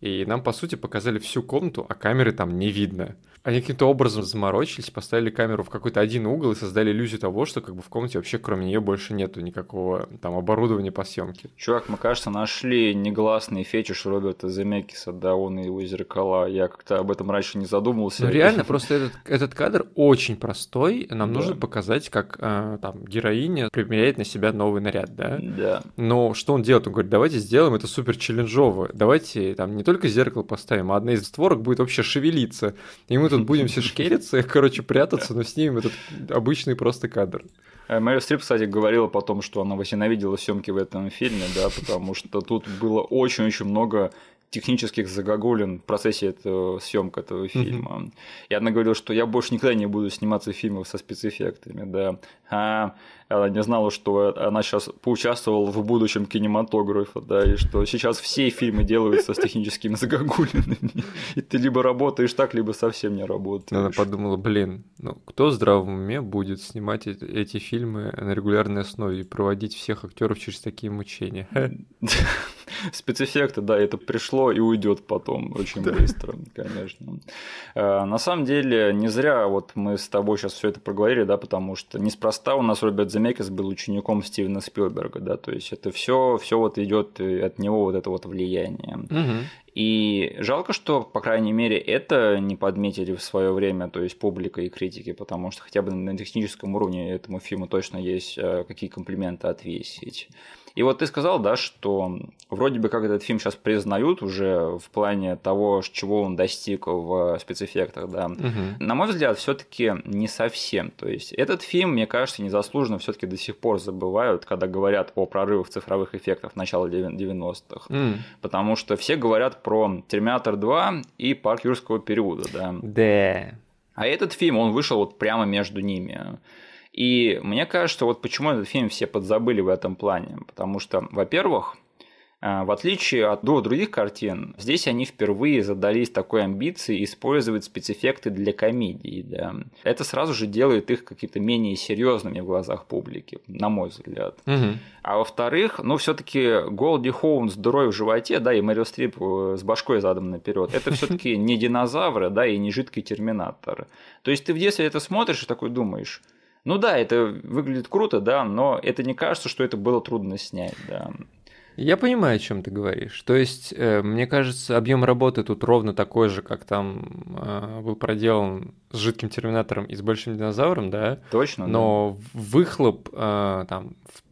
и нам, по сути, показали всю комнату, а камеры там не видно. Они каким-то образом заморочились, поставили камеру в какой-то один угол и создали иллюзию того, что как бы в комнате вообще кроме нее больше нету никакого там оборудования по съемке. Чувак, мы, кажется, нашли негласный фетиш Роберта Земекиса, да, он и его зеркала. Я как-то об этом раньше не задумывался. Ну, реально, просто этот, этот кадр очень простой. Нам да. нужно показать, как э, там героиня примеряет на себя новый наряд, да? Да. Но что он делает? Он говорит, давайте сделаем это супер челленджово. Давайте там не только зеркало поставим, а одна из створок будет вообще шевелиться. И мы тут будем все шкериться, короче, прятаться, но снимем этот обычный просто кадр. Э, Мэрил Стрип, кстати, говорила потом, что она возненавидела съемки в этом фильме, да, потому что тут было очень-очень много технических загогулин в процессе этого съемки этого фильма. Mm-hmm. И она говорила, что я больше никогда не буду сниматься в фильмах со спецэффектами, да. А она не знала, что она сейчас поучаствовала в будущем кинематографа, да, и что сейчас все фильмы делаются с техническими загогулинами. И ты либо работаешь так, либо совсем не работаешь. Она подумала, блин, ну кто в здравом уме будет снимать эти фильмы на регулярной основе и проводить всех актеров через такие мучения? Спецэффекты, да, это пришло и уйдет потом очень быстро, конечно. Э, на самом деле, не зря вот мы с тобой сейчас все это проговорили, да, потому что неспроста у нас Роберт Земекис был учеником Стивена Спилберга, да, то есть это все, все вот идет от него вот это вот влияние. Угу. И жалко, что, по крайней мере, это не подметили в свое время, то есть публика и критики, потому что хотя бы на техническом уровне этому фильму точно есть э, какие комплименты отвесить. И вот ты сказал, да, что вроде бы как этот фильм сейчас признают уже в плане того, чего он достиг в спецэффектах, да. Угу. На мой взгляд, все-таки не совсем. То есть этот фильм, мне кажется, незаслуженно все-таки до сих пор забывают, когда говорят о прорывах цифровых эффектов начала 90-х. Mm. Потому что все говорят про Терминатор 2 и Парк Юрского периода, да. Да. А этот фильм, он вышел вот прямо между ними. И мне кажется, вот почему этот фильм все подзабыли в этом плане. Потому что, во-первых, э, в отличие от двух других картин, здесь они впервые задались такой амбицией использовать спецэффекты для комедии. Да. Это сразу же делает их какими-то менее серьезными в глазах публики, на мой взгляд. Угу. А во-вторых, ну все-таки Голди Хоун с дырой в животе, да, и Мэрил Стрип э, с башкой задом наперед, это все-таки не динозавры, да, и не жидкий терминатор. То есть ты в детстве это смотришь и такой думаешь, ну да, это выглядит круто, да, но это не кажется, что это было трудно снять, да. Я понимаю, о чем ты говоришь. То есть, э, мне кажется, объем работы тут ровно такой же, как там э, был проделан с жидким терминатором и с большим динозавром, да. Точно. Но да. выхлоп э, там в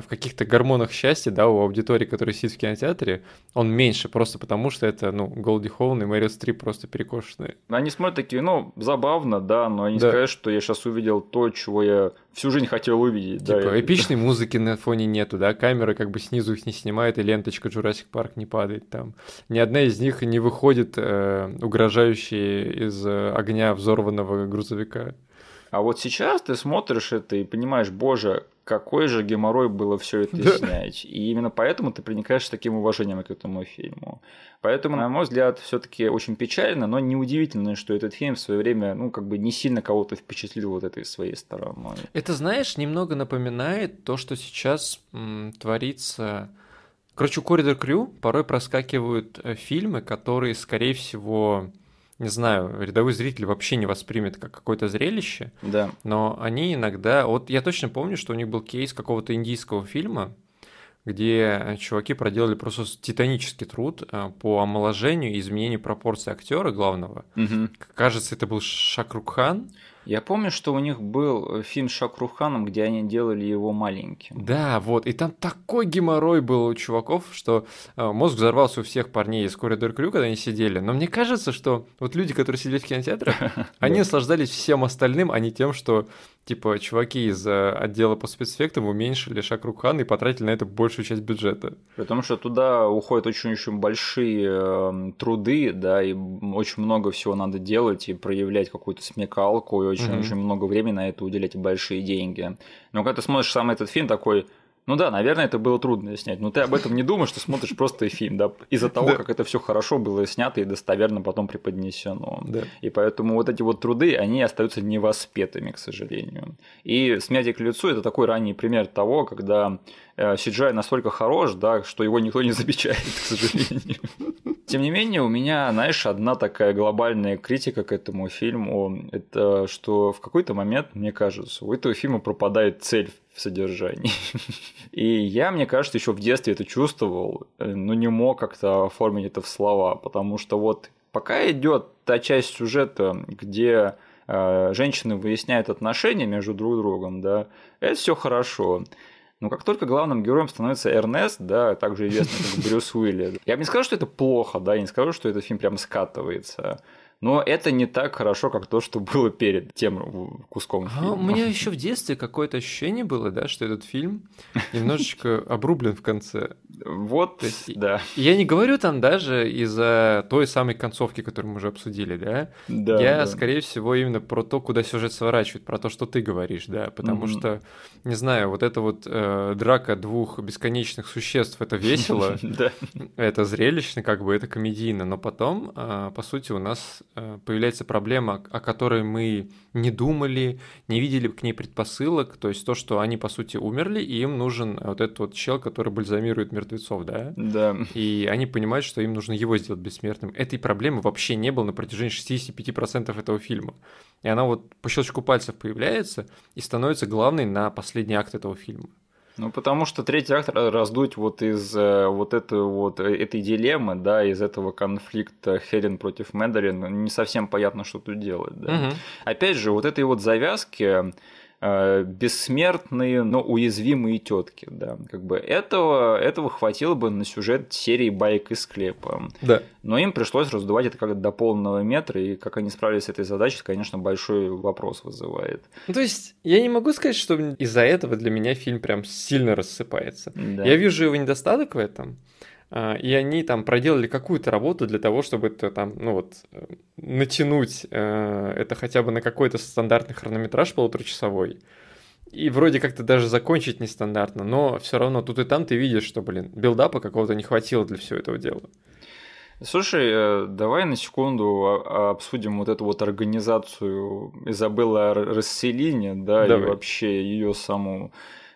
в каких-то гормонах счастья, да, у аудитории, которая сидит в кинотеатре, он меньше, просто потому что это, ну, Голди Хоун и Мэрил Стрип просто перекошенные. Они смотрят такие, ну, забавно, да, но они да. сказать, что я сейчас увидел то, чего я всю жизнь хотел увидеть. Типа да, эпичной это... музыки на фоне нету, да, камера как бы снизу их не снимает, и ленточка Jurassic Парк не падает там. Ни одна из них не выходит э, угрожающие из огня взорванного грузовика. А вот сейчас ты смотришь это и понимаешь, боже, какой же геморрой было все это да. снять. И именно поэтому ты проникаешь с таким уважением к этому фильму. Поэтому, на мой взгляд, все-таки очень печально, но неудивительно, что этот фильм в свое время, ну, как бы не сильно кого-то впечатлил вот этой своей стороной. Это, знаешь, немного напоминает то, что сейчас м, творится. Короче, у Коридор Крю порой проскакивают э, фильмы, которые, скорее всего, не знаю, рядовой зритель вообще не воспримет как какое-то зрелище. Да. Но они иногда... Вот я точно помню, что у них был кейс какого-то индийского фильма, где чуваки проделали просто титанический труд э, по омоложению и изменению пропорций актера главного. Угу. Кажется, это был Шакрукхан. Я помню, что у них был э, фильм с Шакруханом, где они делали его маленьким. Да, вот. И там такой геморрой был у чуваков, что э, мозг взорвался у всех парней из Коридор Крю, когда они сидели. Но мне кажется, что вот люди, которые сидели в кинотеатрах, они наслаждались всем остальным, а не тем, что типа чуваки из э, отдела по спецэффектам уменьшили Шакрукхан и потратили на это большую часть бюджета. Потому что туда уходят очень-очень большие эм, труды, да, и очень много всего надо делать и проявлять какую-то смекалку, и очень-очень mm-hmm. много времени на это уделять большие деньги. Но когда ты смотришь сам этот фильм, такой, ну да, наверное, это было трудно снять, но ты об этом не думаешь, ты смотришь просто фильм, да, из-за того, да. как это все хорошо было снято и достоверно потом преподнесено. Да. И поэтому вот эти вот труды, они остаются невоспетыми, к сожалению. И «Смятие к лицу» – это такой ранний пример того, когда CGI э, настолько хорош, да, что его никто не замечает, к сожалению. Тем не менее, у меня, знаешь, одна такая глобальная критика к этому фильму, это что в какой-то момент, мне кажется, у этого фильма пропадает цель в содержании. И я, мне кажется, еще в детстве это чувствовал, но не мог как-то оформить это в слова, потому что вот пока идет та часть сюжета, где э, женщины выясняют отношения между друг другом, да, это все хорошо. Но как только главным героем становится Эрнест, да, также известный как Брюс Уилли, я бы не скажу, что это плохо, да, я не скажу, что этот фильм прям скатывается. Но это не так хорошо, как то, что было перед тем куском фильма. А у меня еще в детстве какое-то ощущение было, да, что этот фильм немножечко обрублен в конце. Вот, есть, да. Я не говорю там даже из-за той самой концовки, которую мы уже обсудили, да? Да. Я, да. скорее всего, именно про то, куда сюжет сворачивает, про то, что ты говоришь, да, потому mm-hmm. что, не знаю, вот эта вот э, драка двух бесконечных существ, это весело, это зрелищно, как бы это комедийно, но потом, э, по сути, у нас Э, появляется проблема, о которой мы не думали, не видели к ней предпосылок, то есть то, что они, по сути, умерли, и им нужен вот этот вот чел, который бальзамирует мертвецов, да? Да. И они понимают, что им нужно его сделать бессмертным. Этой проблемы вообще не было на протяжении 65% этого фильма. И она вот по щелчку пальцев появляется и становится главной на последний акт этого фильма. Ну, потому что третий акт раздуть вот из э, вот этой вот э, этой дилеммы, да, из этого конфликта Хелен против Мэдалин, не совсем понятно, что тут делать, да. Угу. Опять же, вот этой вот завязки, бессмертные, но уязвимые тетки, да, как бы этого, этого хватило бы на сюжет серии байк из склепа. Да. Но им пришлось раздувать это как до полного метра, и как они справились с этой задачей, конечно, большой вопрос вызывает. Ну, то есть, я не могу сказать, что из-за этого для меня фильм прям сильно рассыпается. Да. Я вижу его недостаток в этом, и они там проделали какую-то работу для того, чтобы это там, ну вот, э, натянуть э, это хотя бы на какой-то стандартный хронометраж полуторачасовой. И вроде как-то даже закончить нестандартно, но все равно тут и там ты видишь, что, блин, билдапа какого-то не хватило для всего этого дела. Слушай, э, давай на секунду обсудим вот эту вот организацию Изабелла Расселини, да, давай. и вообще ее саму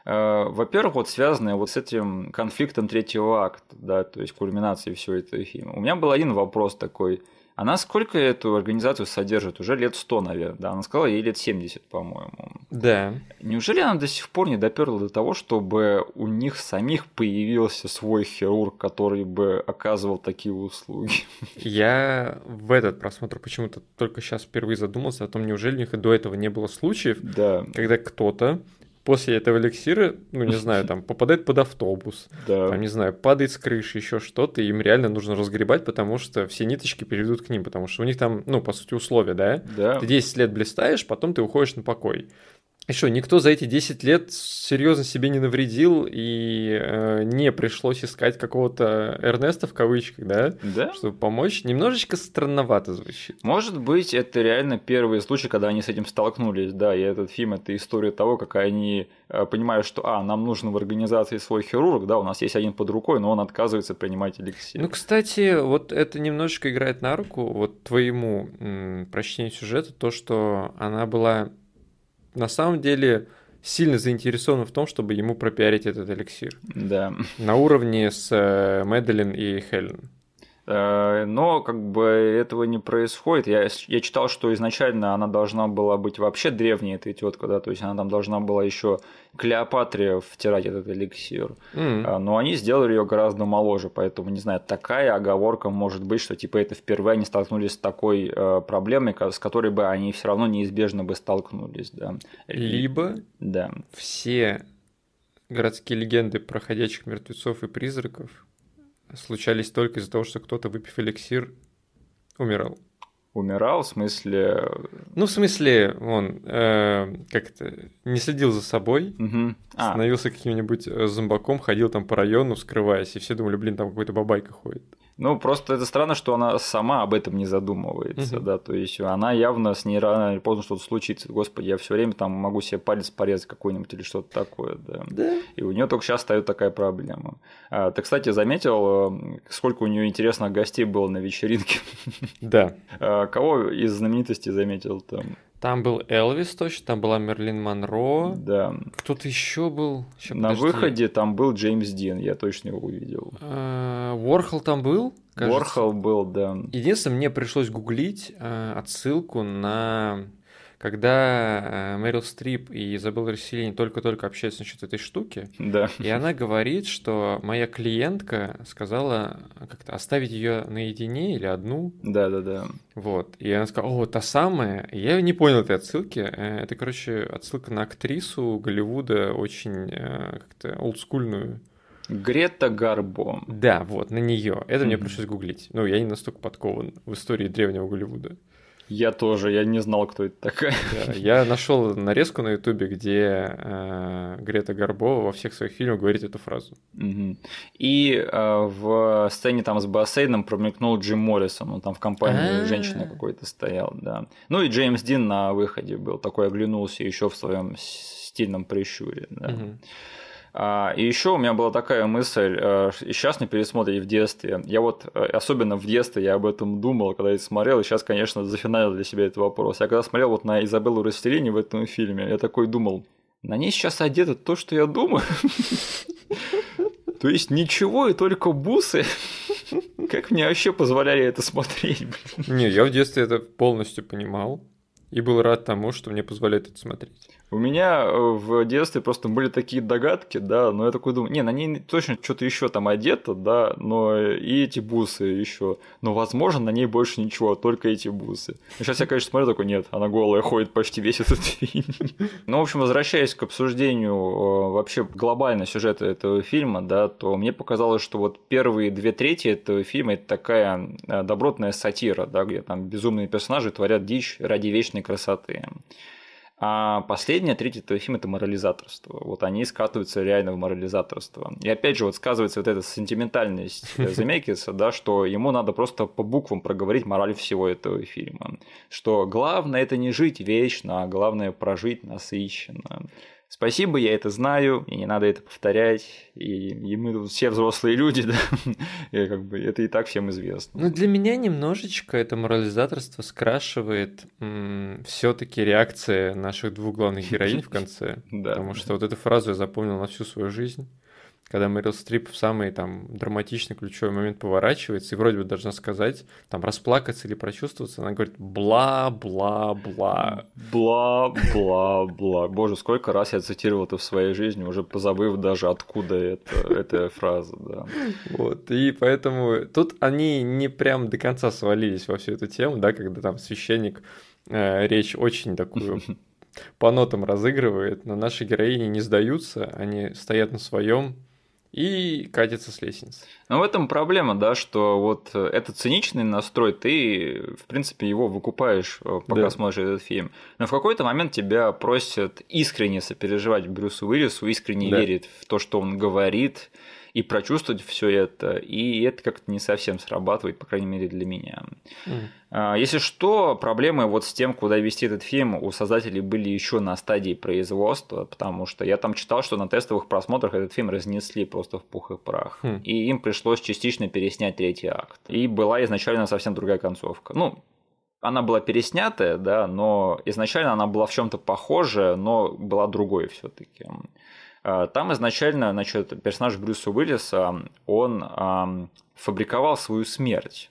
во-первых, вот связанное вот с этим конфликтом третьего акта, да, то есть кульминацией всего этого фильма. У меня был один вопрос такой. Она сколько эту организацию содержит? Уже лет 100, наверное, да? Она сказала, ей лет 70, по-моему. Да. Неужели она до сих пор не доперла до того, чтобы у них самих появился свой хирург, который бы оказывал такие услуги? Я в этот просмотр почему-то только сейчас впервые задумался о том, неужели у них и до этого не было случаев, да. когда кто-то после этого эликсира, ну, не знаю, там, попадает под автобус, да. там, не знаю, падает с крыши, еще что-то, им реально нужно разгребать, потому что все ниточки перейдут к ним, потому что у них там, ну, по сути, условия, да? Да. Ты 10 лет блистаешь, потом ты уходишь на покой. Что, никто за эти 10 лет серьезно себе не навредил и э, не пришлось искать какого-то Эрнеста в кавычках, да? Да. Чтобы помочь. Немножечко странновато звучит. Может быть, это реально первый случай, когда они с этим столкнулись, да, и этот фильм это история того, как они э, понимают, что, а, нам нужен в организации свой хирург, да, у нас есть один под рукой, но он отказывается принимать эликсир. Ну, кстати, вот это немножечко играет на руку вот твоему м, прочтению сюжета, то, что она была на самом деле сильно заинтересован в том, чтобы ему пропиарить этот эликсир. Да. На уровне с э, Мэдалин и Хелен. Э, но как бы этого не происходит. Я, я читал, что изначально она должна была быть вообще древней, этой тетка, да, то есть она там должна была еще Клеопатре втирать этот эликсир. Mm. Но они сделали ее гораздо моложе, поэтому, не знаю, такая оговорка может быть, что типа это впервые они столкнулись с такой э, проблемой, с которой бы они все равно неизбежно бы столкнулись, да. Либо да. все городские легенды про ходячих мертвецов и призраков случались только из-за того, что кто-то, выпив эликсир, умирал. Умирал, в смысле... Ну, в смысле, он э, как-то не следил за собой, угу. а. становился каким-нибудь э, зомбаком, ходил там по району, скрываясь, и все думали, блин, там какой-то бабайка ходит. Ну, просто это странно, что она сама об этом не задумывается, угу. да, то есть она явно с ней рано или поздно что-то случится. Господи, я все время там могу себе палец порезать какой-нибудь или что-то такое, да. Да. И у нее только сейчас стоит такая проблема. А, ты, кстати, заметил, э, сколько у нее интересных гостей было на вечеринке? Да. А, кого из знаменитостей заметил там? Там был Элвис точно, там была Мерлин Монро. Да. Кто-то еще был. Сейчас, На подожди. выходе там был Джеймс Дин, я точно его увидел. Уорхол там был? кажется. Ворхол был, да. Единственное, мне пришлось гуглить э, отсылку на когда Мэрил Стрип и Изабелла Расселини только-только общаются насчет этой штуки, да. и она говорит, что моя клиентка сказала как-то оставить ее наедине или одну. Да, да, да. Вот. И она сказала, о, та самая. я не понял этой отсылки. Э, это, короче, отсылка на актрису Голливуда, очень э, как-то олдскульную. Грета Гарбо. Да, вот, на нее. Это mm-hmm. мне пришлось гуглить. Ну, я не настолько подкован в истории древнего Голливуда. Я тоже, я не знал, кто это такая. Да, я нашел нарезку на Ютубе, где э, Грета Гарбо во всех своих фильмах говорит эту фразу. Угу. И э, в сцене там с бассейном промелькнул Джим Моррисон, он там в компании А-а-а. женщины какой-то стоял, да. Ну и Джеймс Дин на выходе был, такой оглянулся еще в своем стильном прищуре, да. Угу. А, и еще у меня была такая мысль, э, сейчас на пересмотре в детстве, я вот, э, особенно в детстве, я об этом думал, когда я смотрел, и сейчас, конечно, зафиналил для себя этот вопрос. Я когда смотрел вот на Изабеллу Расселини в этом фильме, я такой думал, на ней сейчас одето то, что я думаю. То есть ничего и только бусы. Как мне вообще позволяли это смотреть? Не, я в детстве это полностью понимал и был рад тому, что мне позволяет это смотреть. У меня э, в детстве просто были такие догадки, да, но я такой думаю, не, на ней точно что-то еще там одето, да, но и эти бусы еще. Но, возможно, на ней больше ничего, только эти бусы. Сейчас я, конечно, смотрю, такой, нет, она голая ходит почти весь этот фильм. Ну, в общем, возвращаясь к обсуждению э, вообще глобально сюжета этого фильма, да, то мне показалось, что вот первые две трети этого фильма это такая э, добротная сатира, да, где там безумные персонажи творят дичь ради вечной красоты. А последняя, третья этого фильма – это морализаторство. Вот они скатываются реально в морализаторство. И опять же, вот сказывается вот эта сентиментальность Замекиса, да, что ему надо просто по буквам проговорить мораль всего этого фильма. Что главное – это не жить вечно, а главное – прожить насыщенно. Спасибо, я это знаю, и не надо это повторять. И, и мы тут все взрослые люди, да, и как бы это и так всем известно. Ну, для меня немножечко это морализаторство скрашивает все-таки реакция наших двух главных героинь в конце. Да. Потому что вот эту фразу я запомнил на всю свою жизнь когда Мэрил Стрип в самый там драматичный ключевой момент поворачивается и вроде бы должна сказать, там расплакаться или прочувствоваться, она говорит бла-бла-бла. Бла-бла-бла. Боже, сколько раз я цитировал это в своей жизни, уже позабыв даже откуда это, эта фраза, да. Вот, и поэтому тут они не прям до конца свалились во всю эту тему, да, когда там священник э, речь очень такую по нотам разыгрывает, но наши героини не сдаются, они стоят на своем, и катится с лестницы. Но в этом проблема, да, что вот э, этот циничный настрой, ты, в принципе, его выкупаешь, э, пока да. смотришь этот фильм. Но в какой-то момент тебя просят искренне сопереживать Брюсу Уиллису, искренне да. верить в то, что он говорит, и прочувствовать все это, и это как-то не совсем срабатывает, по крайней мере, для меня. Mm. Если что, проблемы вот с тем, куда вести этот фильм, у создателей были еще на стадии производства, потому что я там читал, что на тестовых просмотрах этот фильм разнесли просто в пух и прах, mm. и им пришлось частично переснять третий акт. И была изначально совсем другая концовка. Ну, она была переснятая, да, но изначально она была в чем-то похожая, но была другой все-таки. А, там изначально, значит, персонаж Брюса Уиллиса, он фабриковал свою смерть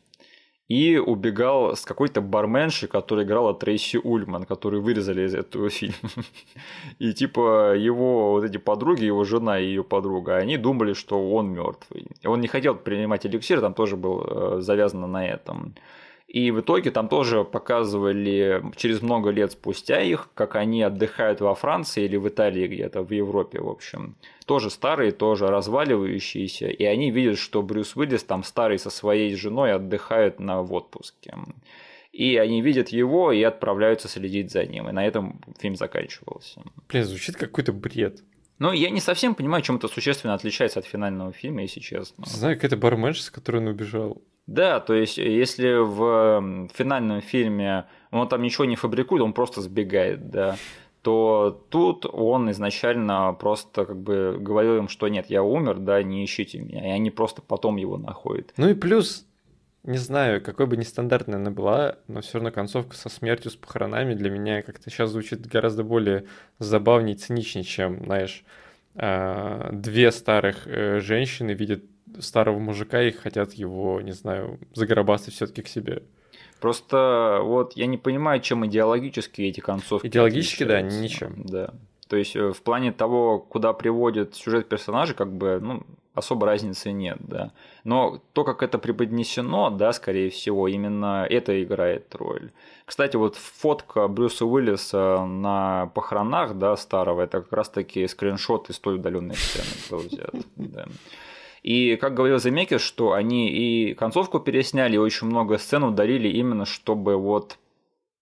и убегал с какой-то барменшей, которая играла Трейси Ульман, которую вырезали из этого фильма. И типа его вот эти подруги, его жена и ее подруга, они думали, что он мертвый. Он не хотел принимать эликсир, там тоже был э, завязано на этом. И в итоге там тоже показывали через много лет спустя их, как они отдыхают во Франции или в Италии где-то, в Европе, в общем. Тоже старые, тоже разваливающиеся. И они видят, что Брюс Уиллис там старый со своей женой отдыхают на в отпуске. И они видят его и отправляются следить за ним. И на этом фильм заканчивался. Блин, звучит какой-то бред. Ну, я не совсем понимаю, чем это существенно отличается от финального фильма, если честно. Знаю, какая-то барменша, с которой он убежал. Да, то есть, если в финальном фильме он там ничего не фабрикует, он просто сбегает, да, то тут он изначально просто как бы говорил им, что нет, я умер, да, не ищите меня, и они просто потом его находят. Ну и плюс, не знаю, какой бы нестандартной она была, но все равно концовка со смертью, с похоронами для меня как-то сейчас звучит гораздо более забавнее и циничнее, чем, знаешь, а, две старых э, женщины видят старого мужика и хотят его, не знаю, загробастать все-таки к себе. Просто вот я не понимаю, чем идеологически эти концовки. Идеологически, да, ничем. Да. То есть э, в плане того, куда приводит сюжет персонажа, как бы, ну, особо разницы нет, да. Но то, как это преподнесено, да, скорее всего, именно это играет роль. Кстати, вот фотка Брюса Уиллиса на похоронах, да, старого, это как раз-таки скриншот из той удаленной сцены был взят. Да. И, как говорил Замекис, что они и концовку пересняли, и очень много сцен ударили именно, чтобы вот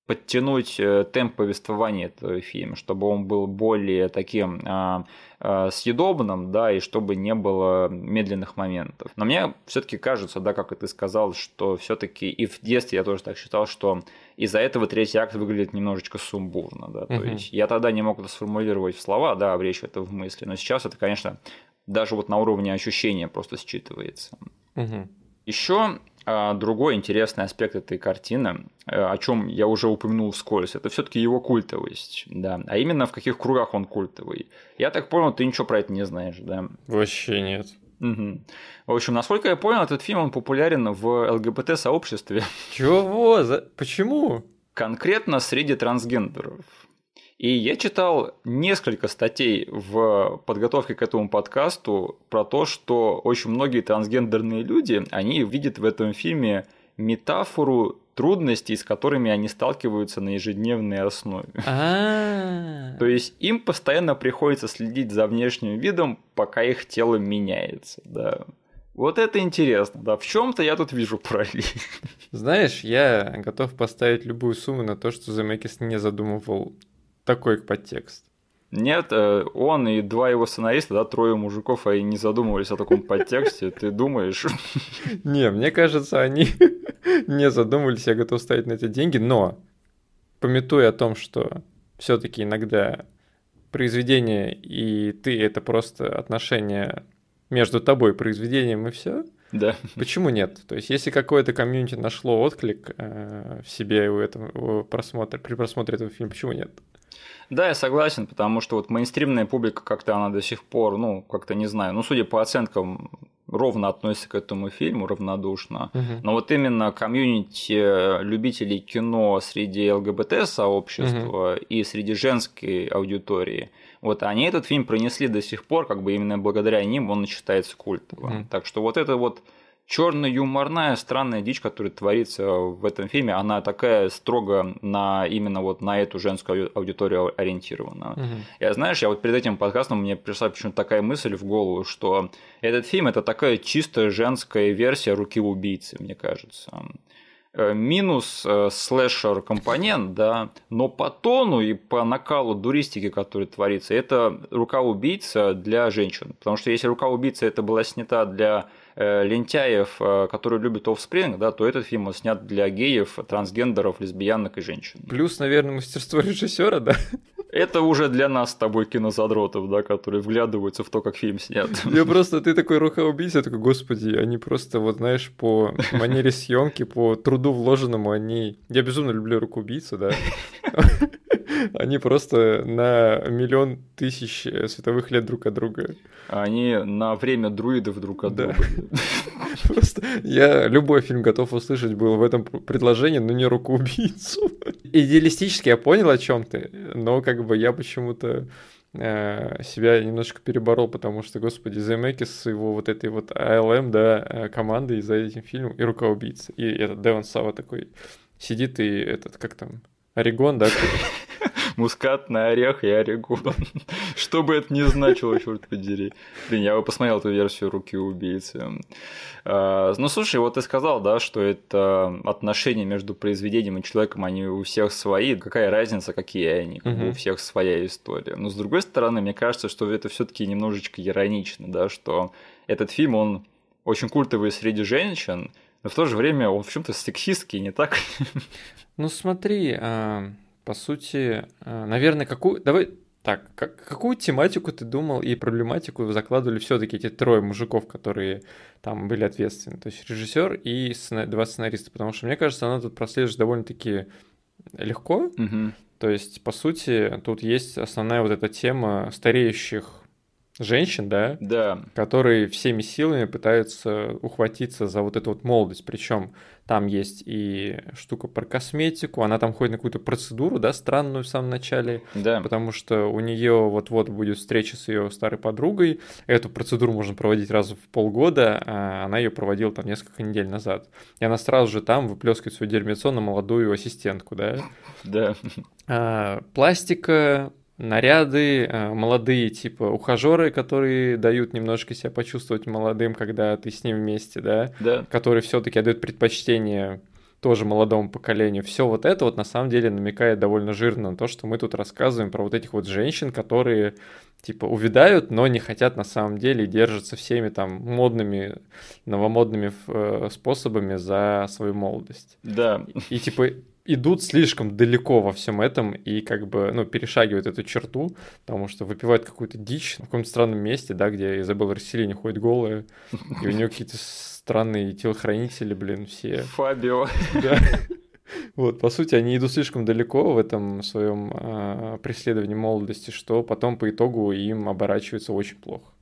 подтянуть э, темп повествования этого фильма, чтобы он был более таким а, а, съедобным, да, и чтобы не было медленных моментов. Но мне все-таки кажется, да, как и ты сказал, что все-таки и в детстве я тоже так считал, что из-за этого третий акт выглядит немножечко сумбурно, да, то угу. есть я тогда не мог это сформулировать в слова, да, облечь это в мысли, но сейчас это, конечно, даже вот на уровне ощущения просто считывается. Угу. Еще а, другой интересный аспект этой картины, э, о чем я уже упомянул вскользь, это все-таки его культовость, да. А именно в каких кругах он культовый. Я так понял, ты ничего про это не знаешь, да? Вообще нет. Угу. В общем, насколько я понял, этот фильм он популярен в ЛГБТ-сообществе. Чего? За... Почему? Конкретно среди трансгендеров. И я читал несколько статей в подготовке к этому подкасту про то, что очень многие трансгендерные люди, они видят в этом фильме метафору трудностей, с которыми они сталкиваются на ежедневной основе. А. То есть им постоянно приходится следить за внешним видом, пока их тело меняется, да. Вот это интересно, да. В чем-то я тут вижу параллель. Знаешь, я готов поставить любую сумму на то, что Замекис не задумывал такой подтекст. Нет, э, он и два его сценариста, да, трое мужиков, они не задумывались о таком подтексте, ты думаешь? Не, мне кажется, они не задумывались, я готов ставить на это деньги, но пометуя о том, что все таки иногда произведение и ты — это просто отношения между тобой и произведением и все. Да. Почему нет? То есть, если какое-то комьюнити нашло отклик э, в себе у этого просмотра, при просмотре этого фильма, почему нет? Да, я согласен, потому что вот мейнстримная публика как-то она до сих пор, ну, как-то не знаю, ну, судя по оценкам, ровно относится к этому фильму, равнодушно. Угу. Но вот именно комьюнити любителей кино среди ЛГБТ-сообщества угу. и среди женской аудитории, вот они этот фильм пронесли до сих пор, как бы именно благодаря ним он считается культовым. Угу. Так что вот это вот черно-юморная странная дичь, которая творится в этом фильме, она такая строго на именно вот на эту женскую аудиторию ориентирована. Угу. Я знаешь, я вот перед этим подкастом мне пришла почему-то такая мысль в голову, что этот фильм это такая чистая женская версия руки убийцы, мне кажется э, минус э, слэшер компонент, да, но по тону и по накалу дуристики, который творится, это рука убийца для женщин. Потому что если рука убийца это была снята для лентяев, э, которые любят Offspring, да, то этот фильм снят для геев, трансгендеров, лесбиянок и женщин. Плюс, наверное, мастерство режиссера, да? Это уже для нас с тобой кинозадротов, да, которые вглядываются в то, как фильм снят. Я просто, ты такой рука убийца, такой, господи, они просто, вот знаешь, по манере съемки, по труду вложенному, они... Я безумно люблю руку убийцу, да. Они просто на миллион тысяч световых лет друг от друга. Они на время друидов друг от друга. Просто я любой фильм готов услышать был в этом предложении, но не руку убийцу. Идеалистически я понял, о чем ты, но как бы я почему-то э, себя немножко переборол, потому что, господи, Земекис с его вот этой вот АЛМ, да, э, командой за этим фильмом, и рука убийцы. И этот Девон Сава такой сидит и этот, как там, Орегон, да? Мускатный орех и орегон. Что бы это ни значило, черт подери. Блин, я бы посмотрел эту версию «Руки убийцы». А, ну, слушай, вот ты сказал, да, что это отношения между произведением и человеком, они у всех свои. Какая разница, какие они? Угу. У всех своя история. Но, с другой стороны, мне кажется, что это все таки немножечко иронично, да, что этот фильм, он очень культовый среди женщин, но в то же время он в чем-то сексистский, не так? Ну смотри, а, по сути, а, наверное, какую... Давай так, как, какую тематику ты думал и проблематику закладывали все-таки эти трое мужиков, которые там были ответственны? То есть режиссер и сцена... два сценариста, потому что мне кажется, она тут прослеживает довольно-таки легко. Угу. То есть, по сути, тут есть основная вот эта тема стареющих женщин, да, да. которые всеми силами пытаются ухватиться за вот эту вот молодость. Причем там есть и штука про косметику, она там ходит на какую-то процедуру, да, странную в самом начале, да. потому что у нее вот-вот будет встреча с ее старой подругой. Эту процедуру можно проводить раз в полгода, а она ее проводила там несколько недель назад. И она сразу же там выплескивает свое дерьмецо на молодую ассистентку, да. Да. А, пластика, наряды, э, молодые типа ухажеры, которые дают немножко себя почувствовать молодым, когда ты с ним вместе, да, да. которые все-таки отдают предпочтение тоже молодому поколению. Все вот это вот на самом деле намекает довольно жирно на то, что мы тут рассказываем про вот этих вот женщин, которые типа увядают, но не хотят на самом деле и держатся всеми там модными, новомодными э, способами за свою молодость. Да. И типа идут слишком далеко во всем этом и как бы, ну, перешагивают эту черту, потому что выпивают какую-то дичь в каком-то странном месте, да, где Изабелла Расселини ходит голая, и у нее какие-то странные телохранители, блин, все. Фабио. Да. Вот, по сути, они идут слишком далеко в этом своем э, преследовании молодости, что потом по итогу им оборачивается очень плохо.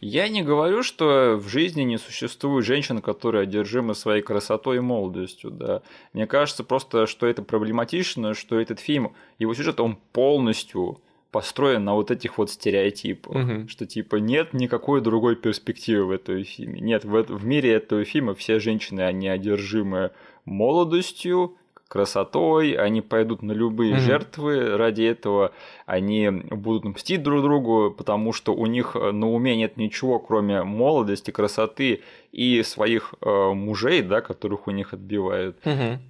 Я не говорю, что в жизни не существует женщин, которые одержимы своей красотой и молодостью, да. Мне кажется просто, что это проблематично, что этот фильм, его сюжет, он полностью построен на вот этих вот стереотипах, Мгм. что типа нет никакой другой перспективы в этом фильме. Нет, в, в мире этого фильма все женщины, они одержимы молодостью, красотой, они пойдут на любые Мгм. жертвы ради этого, они будут мстить друг другу, потому что у них э, на уме нет ничего, кроме молодости, красоты и своих э, мужей, да, которых у них отбивают.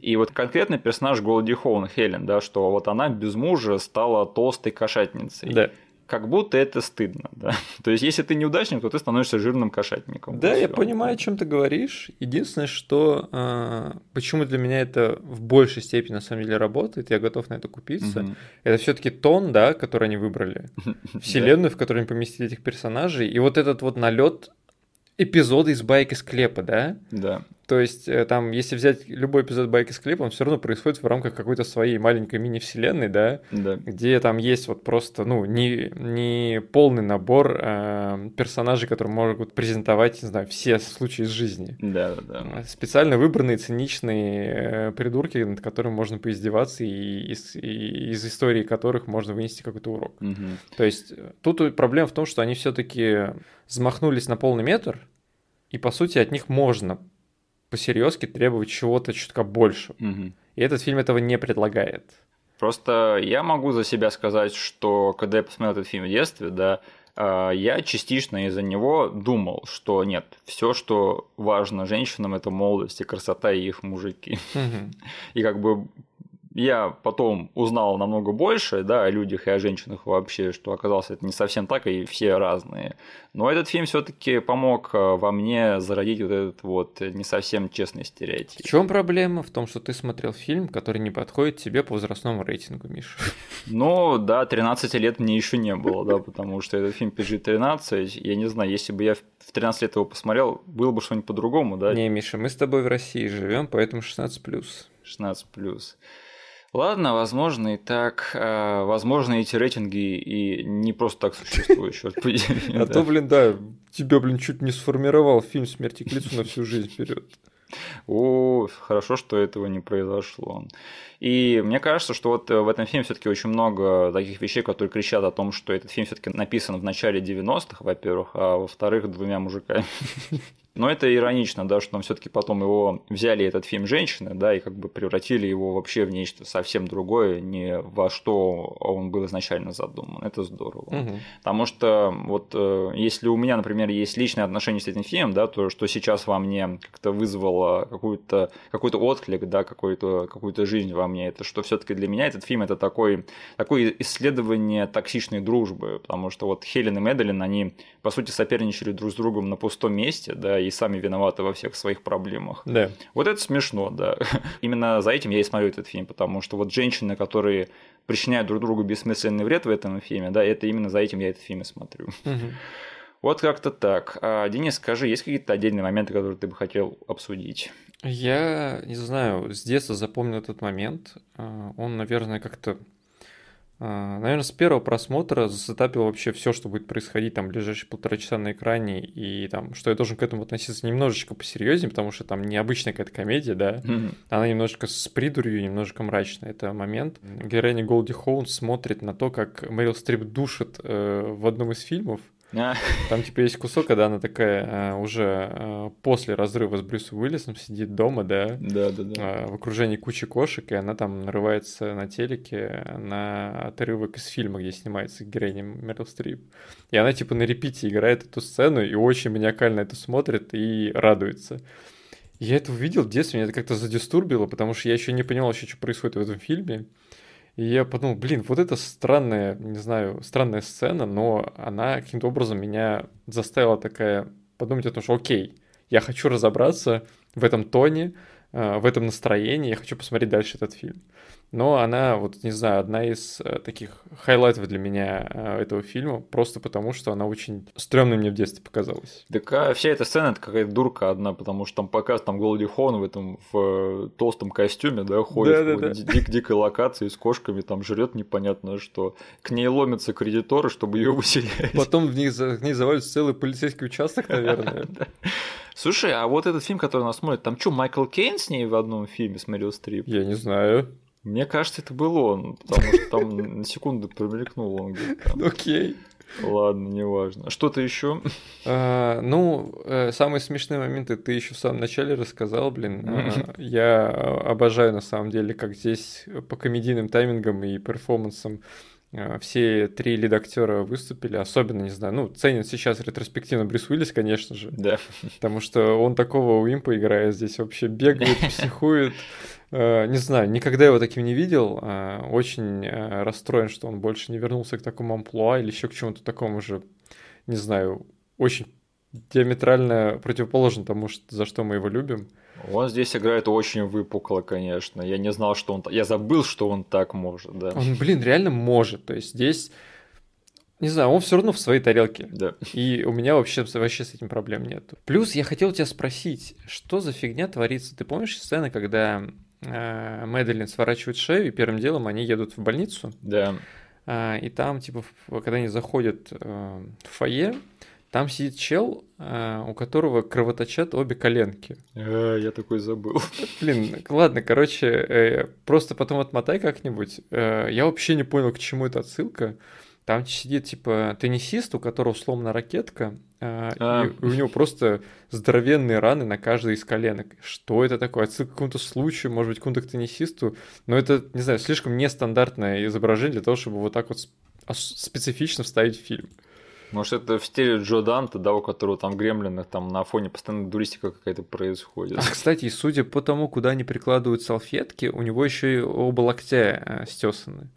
И вот конкретно персонаж Голди Хоун, Хелен, да, что вот она без мужа стала толстой кошатницей. Да. Как будто это стыдно, да. То есть, если ты неудачник, то ты становишься жирным кошатником. Да, Вот я всё. понимаю, о чем ты говоришь. Единственное, что а, почему для меня это в большей степени на самом деле работает, я готов на это купиться. Мгм. Это все-таки тон, да, который они выбрали, вселенную, в которой они поместили этих персонажей, и вот этот вот налет эпизода из байк из склепа, да? Да. То есть э, там, если взять любой эпизод байк из склепа, он все равно происходит в рамках какой-то своей маленькой мини-вселенной, да? Да. где там есть вот просто, ну, не, не полный набор э, персонажей, которые могут презентовать, не знаю, все случаи из жизни. Да, да, да. Специально выбранные циничные э, придурки, над которыми можно поиздеваться, и из, и из истории которых можно вынести какой-то урок. Мгм. То есть э, тут проблема в том, что они все-таки взмахнулись на полный метр, и по сути от них можно посерьезки требовать чего-то чутка больше. Мгм. И этот фильм этого не предлагает. Просто я могу за себя сказать, что когда я посмотрел этот фильм в детстве, да, а, я частично из-за него думал, что нет, все, что важно женщинам, это молодость и красота и их мужики. Мгм. И как бы я потом узнал намного больше, да, о людях и о женщинах вообще, что оказалось это не совсем так, и все разные. Но этот фильм все-таки помог э, во мне зародить вот этот вот не совсем честный В стереотип. чем проблема? В том, что ты смотрел фильм, который не подходит тебе по возрастному рейтингу, Миша. Ну, да, 13 лет мне еще не было, да, потому что этот фильм PG-13, я не знаю, если бы я в в 13 лет его посмотрел, было бы что-нибудь по-другому, да, Не, Миша, мы с тобой в России живем, поэтому 16 16 плюс. Ладно, возможно и так, а, возможно эти рейтинги и не просто так существуют, черт подери. А то, блин, да, тебя, блин, чуть не сформировал фильм «Смерти к лицу» на всю жизнь вперед. О, хорошо, что этого не произошло. И мне кажется, что вот э, в этом фильме все-таки очень много таких вещей, которые кричат о том, что этот фильм все-таки написан в начале 90-х, во-первых, а во-вторых, двумя мужиками. Но это иронично, да, что все-таки потом его взяли этот фильм женщины, да, и как бы превратили его вообще в нечто совсем другое, не во что он был изначально задуман. Это здорово. Мгм. Потому что вот э, если у меня, например, есть личное отношение с этим фильмом, да, то что сейчас во мне как-то вызвало какую-то, какой-то отклик, да, какую-то, какую-то жизнь во мне, это что все таки для меня этот фильм это такой, такое исследование токсичной дружбы, потому что вот Хелен и Медлин, они, по сути, соперничали друг с другом на пустом месте, да, и сами виноваты во всех своих проблемах. Да. Вот это смешно, да. Именно за этим я и смотрю этот фильм, потому что вот женщины, которые причиняют друг другу бессмысленный вред в этом фильме, да, это именно за этим я этот фильм и смотрю. Мгм. Вот как-то так. А, Денис, скажи, есть какие-то отдельные моменты, которые ты бы хотел обсудить? Я не знаю, с детства запомнил этот момент. А, Он, наверное, как-то А, наверное, с первого просмотра засетапил вообще все, что будет происходить там ближайшие полтора часа на экране, и там, что я должен к этому относиться немножечко посерьезнее, потому что там необычная какая-то комедия, да, mm-hmm. она немножко с придурью, немножко мрачная. Это момент. Героиня Голди Хоун смотрит на то, как Мэрил Стрип душит э, в одном из фильмов. Там типа есть кусок, когда она такая а, уже а, после разрыва с Брюсом Уиллисом сидит дома, да, да, да, да. в окружении кучи кошек, и она там нарывается на телеке на отрывок из фильма, где снимается героиня Мерил Стрип. И она типа на repeat е играет эту сцену и очень маниакально это смотрит и радуется. Я это увидел в детстве, меня это как-то за disturb ило, потому что я еще не понял вообще, что происходит в этом фильме. И я подумал, блин, вот это странная, не знаю, странная сцена, но она каким-то образом меня заставила такая подумать о том, что окей, я хочу разобраться в этом тоне, э, в этом настроении, я хочу посмотреть дальше этот фильм но она, вот не знаю, одна из э, таких highlight ов для меня э, этого фильма, просто потому что она очень стрёмной мне в детстве показалась. Так а вся эта сцена это какая-то дурка одна, потому что там показ там Голди Хон в этом в э, толстом костюме, да, ходит да, да, да. Дик дикой локации с кошками, там жрет непонятно что. К ней ломятся кредиторы, чтобы ее выселять. Потом в них, в них завалится целый полицейский участок, наверное. Слушай, а вот этот фильм, который нас смотрит, там что, Майкл Кейн с ней в одном фильме с Мэрил Стрип? Я не знаю. Мне кажется, это был он, потому что там на секунду промелькнул он где-то. Окей. Ладно, неважно. Что-то еще? А, ну, э, самые смешные моменты ты еще в самом начале рассказал, блин. А, я обожаю на самом деле, как здесь по комедийным таймингам и перформансам а, все три лид-актера выступили, особенно, не знаю, ну, ценен сейчас ретроспективно Брюс Уиллис, конечно же. Да. Потому что он такого Уимпа играет здесь, вообще бегает, психует, не знаю, никогда его таким не видел. Э, очень э, расстроен, что он больше не вернулся к такому амплуа или еще к чему-то такому же, не знаю, очень диаметрально противоположен тому, за что мы его любим. Он здесь играет очень выпукло, конечно. Я не знал, что он... Я забыл, что он так может, да. Он, блин, реально может. То есть здесь... Не знаю, он все равно в своей тарелке. Да. И у меня вообще, вообще с этим проблем нет. Плюс я хотел тебя спросить, что за фигня творится? Ты помнишь сцены, когда э, Мэдалин сворачивает шею, и первым делом они едут в больницу. Да. Э, и там, типа, когда они заходят э, в фойе, там сидит чел, э, у которого кровоточат обе коленки. Э, я такой забыл. Блин, ладно, короче, э, просто потом отмотай как-нибудь. Э, я вообще не понял, к чему эта отсылка. Там сидит, типа, теннисист, у которого сломана ракетка, а, а. и у него просто здоровенные раны на каждой из коленок. Что это такое? Отсылка к какому-то случаю, может быть, к какому-то теннисисту. Но это, не знаю, слишком нестандартное изображение для того, чтобы вот так вот специфично вставить в фильм. Может, это в стиле Джо Данте, да, у которого там гремлинах там на фоне постоянно дуристика какая-то происходит. А, кстати, судя по тому, куда они прикладывают салфетки, у него еще и оба локтя э, стесаны.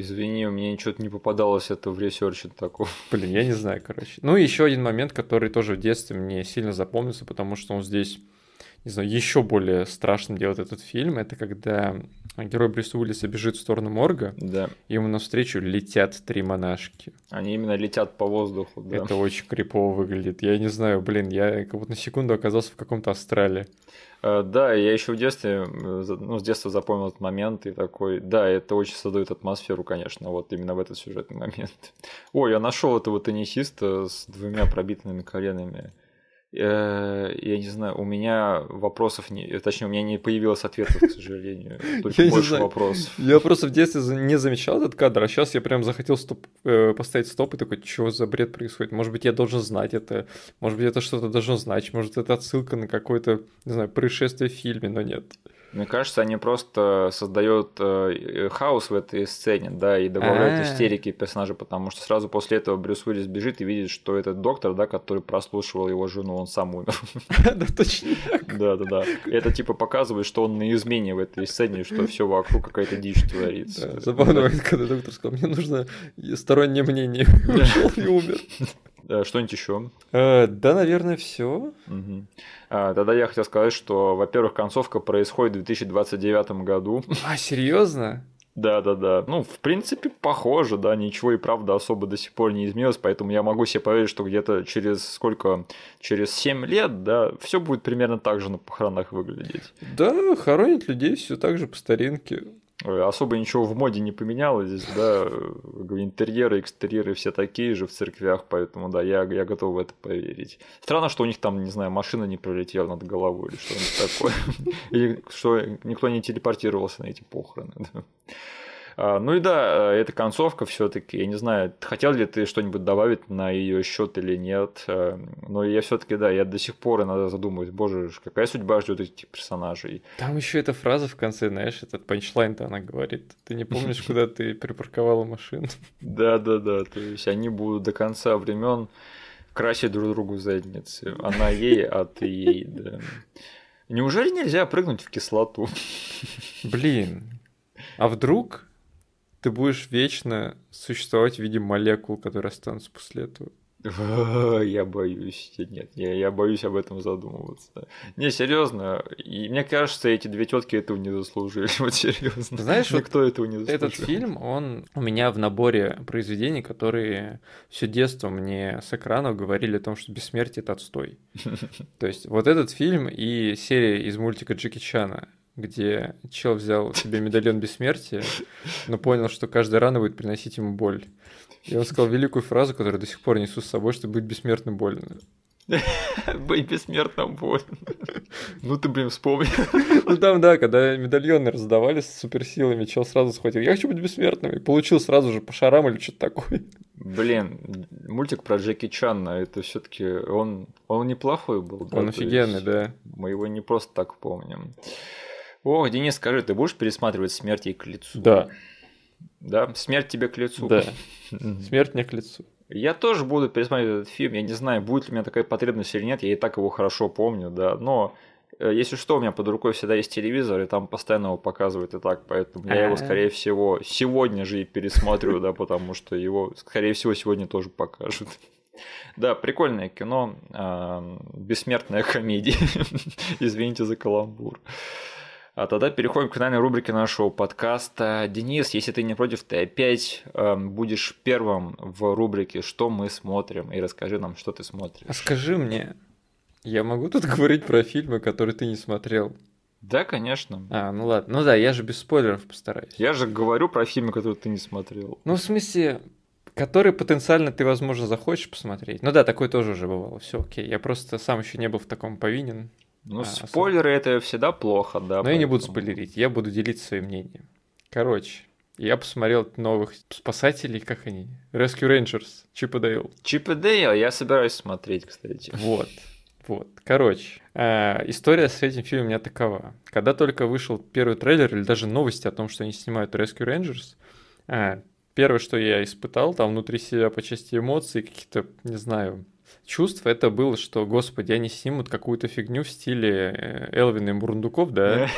Извини, у меня ничего не попадалось это в research е такого. Блин, я не знаю, короче. Ну, еще один момент, который тоже в детстве мне сильно запомнился, потому что он здесь, не знаю, еще более страшным делает этот фильм. Это когда герой Брюса Уиллиса бежит в сторону морга, да. и ему навстречу летят три монашки. Они именно летят по воздуху, да. Это очень крипово выглядит. Я не знаю, блин, я как будто на секунду оказался в каком-то астрале. Э, да, я еще в детстве, ну, с детства запомнил этот момент и такой, да, это очень создает атмосферу, конечно, вот именно в этот сюжетный момент. Ой, я нашел этого теннисиста с двумя пробитыми коленами. Э, я не знаю, у меня вопросов не, точнее, у меня не появилось ответов, к сожалению. Только я больше вопросов. Я просто в детстве не замечал этот кадр, а сейчас я прям захотел стоп, э, поставить стоп и такой, что за бред происходит? Может быть, я должен знать это, может быть, это что-то должно значить, может, это отсылка на какое-то, не знаю, происшествие в фильме, но нет. Мне кажется, они просто создают э, хаос в этой сцене, да, и добавляют А-а-а. истерики персонажа, потому что сразу после этого Брюс Уиллис бежит и видит, что этот доктор, да, который прослушивал его жену, он сам умер. Да, точно Да, да, да. Это типа показывает, что он на измене в этой сцене, что все вокруг какая-то дичь творится. Забавно, когда доктор сказал, мне нужно стороннее мнение. Ушел и умер. Что-нибудь еще? Э, да, наверное, все. А, тогда я хотел сказать, что, во-первых, концовка происходит в 2029 году. А, серьезно? Да, да, да. Ну, в принципе, похоже, да, ничего и правда особо до сих пор не изменилось, поэтому я могу себе поверить, что где-то через сколько, через 7 лет, да, все будет примерно так же на похоронах выглядеть. Да, хоронят людей все так же по старинке. Особо ничего в моде не поменялось здесь, да, интерьеры, экстерьеры все такие же в церквях, поэтому, да, я, я готов в это поверить. Странно, что у них там, не знаю, машина не пролетела над головой или что-нибудь такое, или что никто не телепортировался на эти похороны, да. А, ну и да, э, эта концовка все-таки, я не знаю, хотел ли ты что-нибудь добавить на ее счет или нет, э, но я все-таки, да, я до сих пор иногда задумываюсь, боже, какая судьба ждет этих персонажей. Там еще эта фраза в конце, знаешь, этот панчлайн-то она говорит, ты не помнишь, куда ты припарковала машину? Да, да, да, то есть они будут до конца времен красить друг другу задницы. Она ей, а ты ей, да. Неужели нельзя прыгнуть в кислоту? Блин, а вдруг ты будешь вечно существовать в виде молекул, которые останутся после этого. Я боюсь, нет, я, я боюсь об этом задумываться. Не, серьезно, и мне кажется, эти две тетки этого не заслужили, вот серьезно. Знаешь, никто вот этого не заслужил. Этот фильм, он у меня в наборе произведений, которые все детство мне с экранов говорили о том, что бессмертие это отстой. То есть вот этот фильм и серия из мультика Джеки Чана где чел взял себе медальон бессмертия, но понял, что каждая рана будет приносить ему боль. И он сказал великую фразу, которую до сих пор несу с собой, что быть бессмертным больно. Быть бессмертным больно. Ну ты, блин, вспомнил. Ну там, да, когда медальоны раздавались с суперсилами, чел сразу схватил. Я хочу быть бессмертным. И получил сразу же по шарам или что-то такое. Блин, мультик про Джеки Чана, это все таки он, он неплохой был. Он офигенный, да. Мы его не просто так помним. О, Денис, скажи, ты будешь пересматривать «Смерть ей к лицу»? Да. Да? «Смерть тебе к лицу». Да. «Смерть мне к лицу». Я тоже буду пересматривать этот фильм. Я не знаю, будет ли у меня такая потребность или нет. Я и так его хорошо помню, да. Но э, если что, у меня под рукой всегда есть телевизор, и там постоянно его показывают и так, поэтому я его, скорее всего, сегодня же и пересмотрю, да, потому что его, скорее всего, сегодня тоже покажут. Да, прикольное кино, а, бессмертная комедия. Извините за каламбур. А тогда переходим к финальной рубрике нашего подкаста. Денис, если ты не против, ты опять э, будешь первым в рубрике «Что мы смотрим?» и расскажи нам, что ты смотришь. А скажи мне, я могу тут говорить про фильмы, которые ты не смотрел? Да, конечно. А, ну ладно. Ну да, я же без спойлеров постараюсь. Я же говорю про фильмы, которые ты не смотрел. Ну, в смысле, которые потенциально ты, возможно, захочешь посмотреть. Ну да, такое тоже уже бывало. Все окей. Я просто сам еще не был в таком повинен. Ну, а, спойлеры особо. это всегда плохо, да. Но поэтому... я не буду спойлерить, я буду делиться своим мнением. Короче, я посмотрел новых спасателей, как они? Rescue Rangers, Чип и Дейл. Чип и Дейл, я собираюсь смотреть, кстати. Вот, вот. Короче, э, история с этим фильмом у меня такова. Когда только вышел первый трейлер или даже новости о том, что они снимают Rescue Rangers, э, первое, что я испытал там внутри себя по части эмоций, каких-то, не знаю, чувств это было, что, господи, они снимут какую-то фигню в стиле э, Элвина и Бурундуков, да?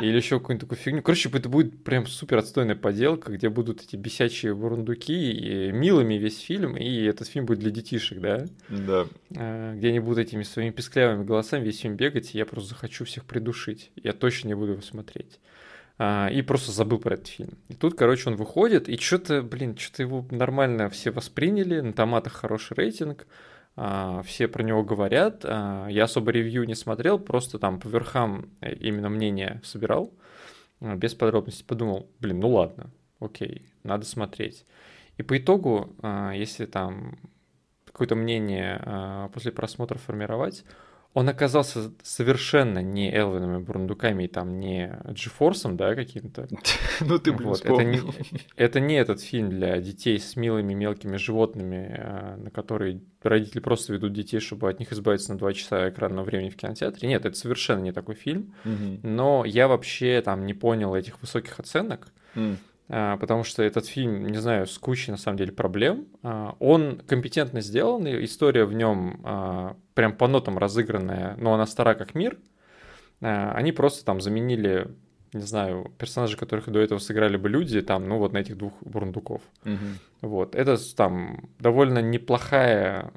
Или еще какую-нибудь такую фигню. Короче, это будет прям супер отстойная поделка, где будут эти бесячие бурундуки, и милыми весь фильм, и этот фильм будет для детишек, да? Да. А, где они будут этими своими песклявыми голосами весь фильм бегать, и я просто захочу всех придушить. Я точно не буду его смотреть а, и просто забыл про этот фильм. И тут, короче, он выходит, и что-то, блин, что-то его нормально все восприняли, на томатах хороший рейтинг, все про него говорят. А, я особо ревью не смотрел, просто там по верхам э, именно мнение собирал, а, без подробностей. Подумал, блин, ну ладно, окей, надо смотреть. И по итогу, если там какое-то мнение после просмотра формировать, он оказался совершенно не Элвином и Бурундуками, и там не Джифорсом, да, каким-то. Ну ты, блин, вот. это, не, это не этот фильм для детей с милыми мелкими животными, а, на которые родители просто ведут детей, чтобы от них избавиться на два часа экранного времени в кинотеатре. Нет, это совершенно не такой фильм. Но я вообще там не понял этих высоких оценок. А, потому что этот фильм, не знаю, с кучей на самом деле проблем. А, он компетентно сделан, история в нем а, прям по нотам разыгранная, но она стара как мир. Они просто там заменили, не знаю, персонажей, которых до этого сыграли бы люди, там, ну вот на этих двух бурундуков. Угу. Вот, это там довольно неплохая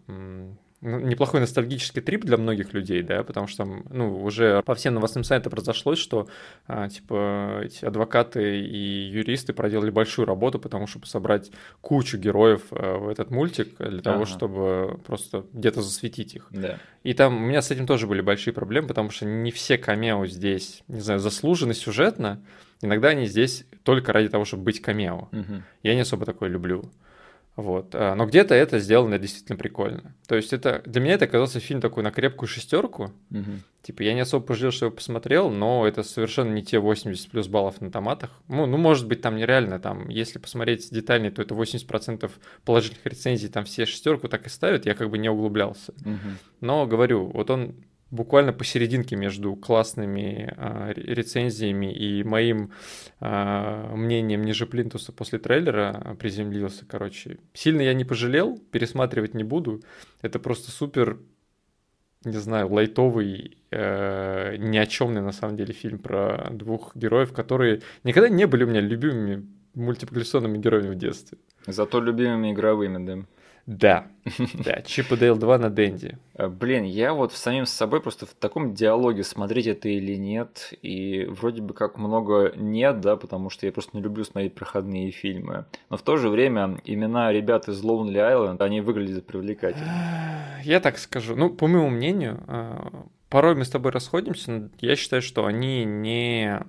неплохой ностальгический трип для многих людей, да, потому что там, ну, уже по всем новостным сайтам произошло, что, а, типа, эти адвокаты и юристы проделали большую работу, потому чтобы собрать кучу героев а, в этот мультик для того, ага. чтобы просто где-то засветить их. Да. И там у меня с этим тоже были большие проблемы, потому что не все камео здесь, не знаю, заслужены сюжетно, иногда они здесь только ради того, чтобы быть камео. Угу. Я не особо такое люблю. Вот. А, но где-то это сделано действительно прикольно. То есть это для меня это оказался фильм такой на крепкую шестерку. Угу. Типа я не особо пожалел, что его посмотрел, но это совершенно не те 80 плюс баллов на томатах. Ну, ну, может быть, там нереально, там, если посмотреть детальнее, то это 80% положительных рецензий, там все шестерку так и ставят, я как бы не углублялся. Угу. Но говорю, вот он буквально посерединке между классными э, рецензиями и моим э, мнением ниже плинтуса после трейлера приземлился. Короче, сильно я не пожалел, пересматривать не буду. Это просто супер, не знаю, лайтовый, э, ни о чемный на самом деле фильм про двух героев, которые никогда не были у меня любимыми мультипликационными героями в детстве. Зато любимыми игровыми, да. Да, да, Чип и Дейл 2 на Дэнди. Э, блин, я вот самим с собой просто в таком диалоге, смотреть это или нет, и вроде бы как много нет, да, потому что я просто не люблю смотреть проходные фильмы. Но в то же время имена ребят из Lonely Island, они выглядят привлекательно. Я так скажу, ну, по моему мнению, э, порой мы с тобой расходимся, но я считаю, что они не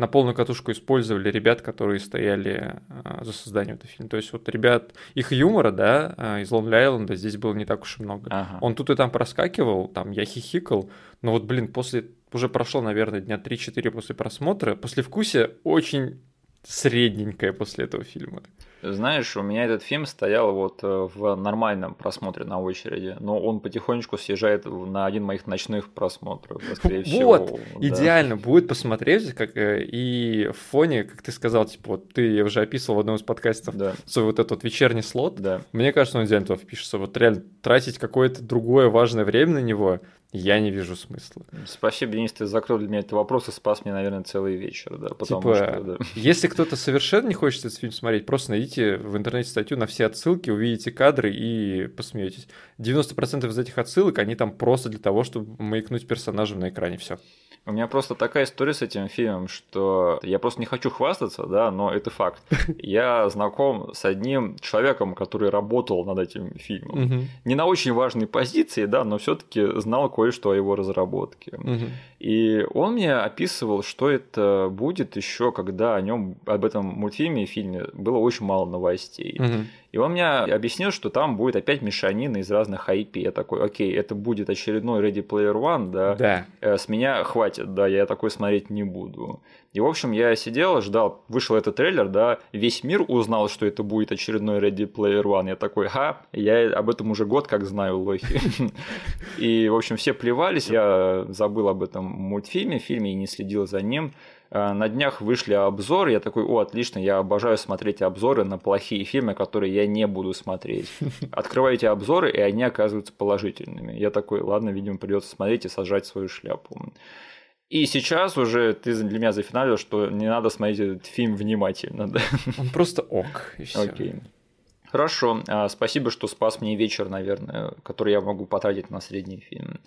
на полную катушку использовали ребят, которые стояли а, за созданием этого фильма. То есть вот ребят, их юмора, да, а, из Lonely Island здесь было не так уж и много. Ага. Он тут и там проскакивал, там я хихикал, но вот, блин, после, уже прошло, наверное, дня 3-4 после просмотра, после вкуса очень средненькое после этого фильма. Знаешь, у меня этот фильм стоял вот э, в нормальном просмотре на очереди, но он потихонечку съезжает на один моих ночных просмотров, скорее всего. Вот, да. идеально будет посмотреть, как э, и в фоне, как ты сказал, типа, вот ты уже описывал в одном из подкастов да. свой вот этот вот вечерний слот. Да. Мне кажется, он идеально туда впишется. Вот реально тратить какое-то другое важное время на него, я не вижу смысла. Спасибо, Денис, ты закрыл для меня этот вопрос и спас мне, наверное, целый вечер, да, потому типа, что, да. Если кто-то совершенно не хочет этот фильм смотреть, просто найдите в интернете статью на все отсылки, увидите кадры и посмеетесь. 90% из этих отсылок, они там просто для того, чтобы маякнуть персонажем на экране, все. У меня просто такая история с этим фильмом, что я просто не хочу хвастаться, да, но это факт. Я знаком с одним человеком, который работал над этим фильмом. Не на очень важной позиции, да, но все-таки знал кое-что о его разработке. И он мне описывал, что это будет еще, когда о нем об этом мультфильме и фильме было очень мало новостей. И он мне объяснил, что там будет опять мешанина из разных IP. Я такой, окей, это будет очередной Ready Player One, да? Да. Э, с меня хватит, да, я такой смотреть не буду. И, в общем, я сидел, ждал, вышел этот трейлер, да, весь мир узнал, что это будет очередной Ready Player One. Я такой, ха, я об этом уже год как знаю, лохи. И, в общем, все плевались, я забыл об этом мультфильме, фильме и не следил за ним. Э, на днях вышли обзоры, я такой, о, отлично, я обожаю смотреть обзоры на плохие фильмы, которые я не буду смотреть. Открываю эти обзоры, и они оказываются положительными. Я такой, ладно, видимо, придется смотреть и сажать свою шляпу. И сейчас уже ты для меня зафиналил, что не надо смотреть этот фильм внимательно. Да? Он просто ок. И. Окей. Хорошо, а, спасибо, что спас мне вечер, наверное, который я могу потратить на средний фильм.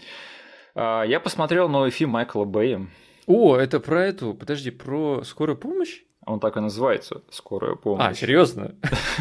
А, я посмотрел новый фильм Майкла Бэя. О, это про эту, подожди, про скорую помощь? Он так и называется, скорая помощь. А, серьезно?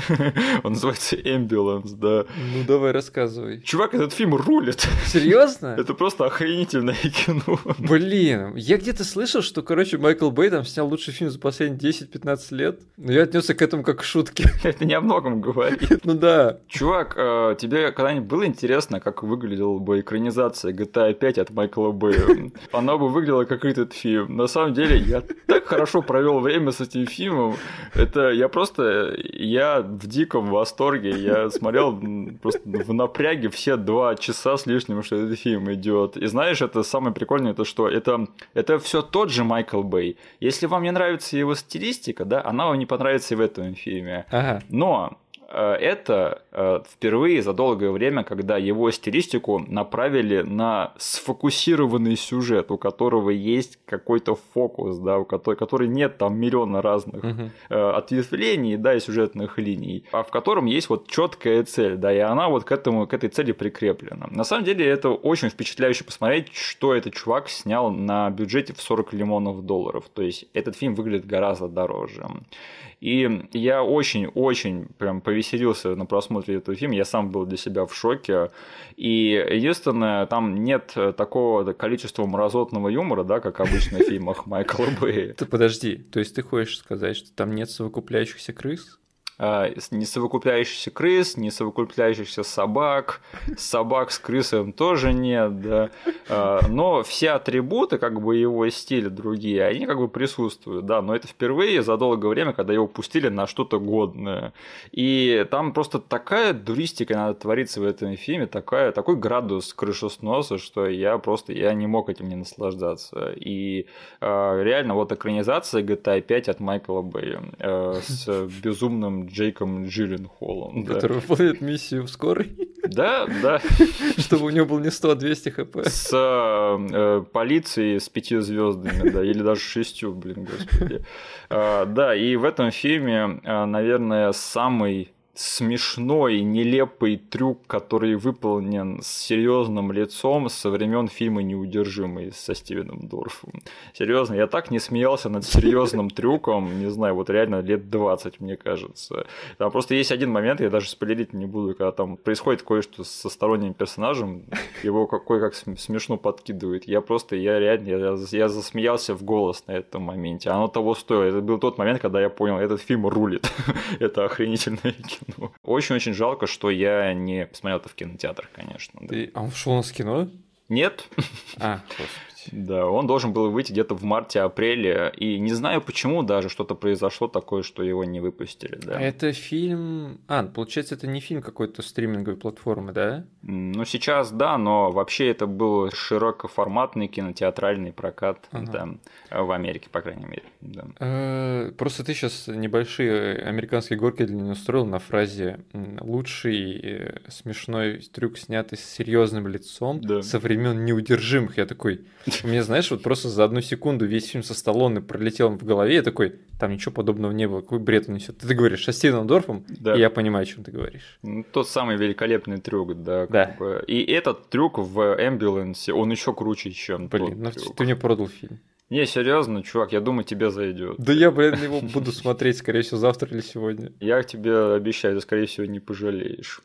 Он называется Ambulance, да. Ну давай рассказывай. Чувак, этот фильм рулит. Серьезно? Это просто охренительное кино. Блин, я где-то слышал, что, короче, Майкл Бэй там снял лучший фильм за последние 10-15 лет. Но я отнесся к этому как к шутке. Это не о многом говорит. Ну да. Чувак, э, тебе когда-нибудь было интересно, как выглядела бы экранизация GTA 5 от Майкла Бэя? Она бы выглядела как этот фильм. На самом деле, я так хорошо провел время с этим фильмом. Это я просто, я в диком восторге. Я смотрел просто в напряге все два часа с лишним, что этот фильм идет. И знаешь, это самое прикольное, это что это, это все тот же Майкл Бэй. Если вам не нравится его стилистика, да, она вам не понравится и в этом фильме. Ага. Но это э, впервые за долгое время, когда его стилистику направили на сфокусированный сюжет, у которого есть какой-то фокус, да, у которого, который нет там миллиона разных угу. ответвлений, да, и сюжетных линий, а в котором есть вот четкая цель, да, и она вот к этому, к этой цели прикреплена. На самом деле это очень впечатляюще посмотреть, что этот чувак снял на бюджете в 40 миллионов долларов. То есть этот фильм выглядит гораздо дороже. И я очень-очень прям повеселился на просмотре этого фильма. Я сам был для себя в шоке. И единственное, там нет такого количества мразотного юмора, да, как обычно в фильмах Майкла Бэя. Ты подожди, то есть ты хочешь сказать, что там нет совокупляющихся крыс? А, несовокупляющихся крыс, несовокупляющихся собак, собак с крысами тоже нет, да. А, но все атрибуты, как бы его стиля другие, они как бы присутствуют, да, но это впервые за долгое время, когда его пустили на что-то годное. И там просто такая дуристика надо твориться в этом фильме, такая, такой градус крышесноса, что я просто я не мог этим не наслаждаться. И э, реально вот экранизация GTA 5 от Майкла Бэя э, с безумным Джейком Джилленхолом. Который да. выполняет миссию в скорой. Да, да. Чтобы у него был не 100, а 200 хп. С э, полицией с пяти звездами, да, или даже шестью, блин, господи. А, да, и в этом фильме, а, наверное, самый смешной, нелепый трюк, который выполнен с серьезным лицом со времен фильма «Неудержимый» со Стивеном Дорфом. Серьезно, я так не смеялся над серьезным трюком, не знаю, вот реально лет 20, мне кажется. Там просто есть один момент, я даже спойлерить не буду, когда там происходит кое-что со сторонним персонажем, его какой как смешно подкидывает. Я просто, я реально, я, я засмеялся в голос на этом моменте. Оно того стоило. Это был тот момент, когда я понял, этот фильм рулит. Это охренительное кино кино. Очень-очень жалко, что я не посмотрел это в кинотеатрах, конечно. Да. Ты... А он шел у нас в кино? Нет. А, господи. Да, он должен был выйти где-то в марте-апреле, и не знаю почему даже что-то произошло такое, что его не выпустили, да. Это фильм... А, получается, это не фильм какой-то стриминговой платформы, да? Ну, сейчас да, но вообще это был широкоформатный кинотеатральный прокат ага. да, в Америке, по крайней мере. Да. Э, просто ты сейчас небольшие американские горки для меня устроил на фразе «лучший э, смешной трюк, снятый с серьезным лицом да. со времен неудержимых». Я такой, у меня, знаешь, вот просто за одну секунду весь фильм со Сталлоне пролетел в голове, я такой, там ничего подобного не было, какой бред он несет. Ты говоришь со Стивеном Дорфом, да. и я понимаю, о чем ты говоришь. Ну, тот самый великолепный трюк, да. Да. Бы. И этот трюк в Эмбюленсе, он еще круче, чем Блин, тот ну трюк. ты мне продал фильм. Не, серьезно, чувак, я думаю, тебе зайдет. Да я, блин, его буду смотреть, скорее всего, завтра или сегодня. Я тебе обещаю, ты, скорее всего, не пожалеешь.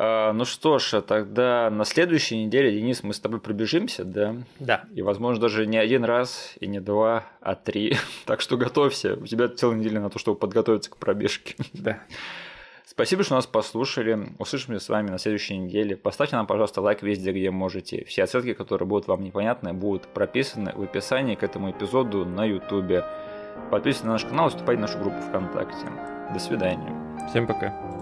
А, ну что ж, тогда на следующей неделе, Денис, мы с тобой пробежимся, да? Да. И, возможно, даже не один раз, и не два, а три. так что готовься. У тебя целая неделя на то, чтобы подготовиться к пробежке. Да. Спасибо, что нас послушали. Услышимся с вами на следующей неделе. Поставьте нам, пожалуйста, лайк везде, где можете. Все отсылки, которые будут вам непонятны, будут прописаны в описании к этому эпизоду на YouTube. Подписывайтесь на наш канал и вступайте в нашу группу ВКонтакте. До свидания. Всем пока.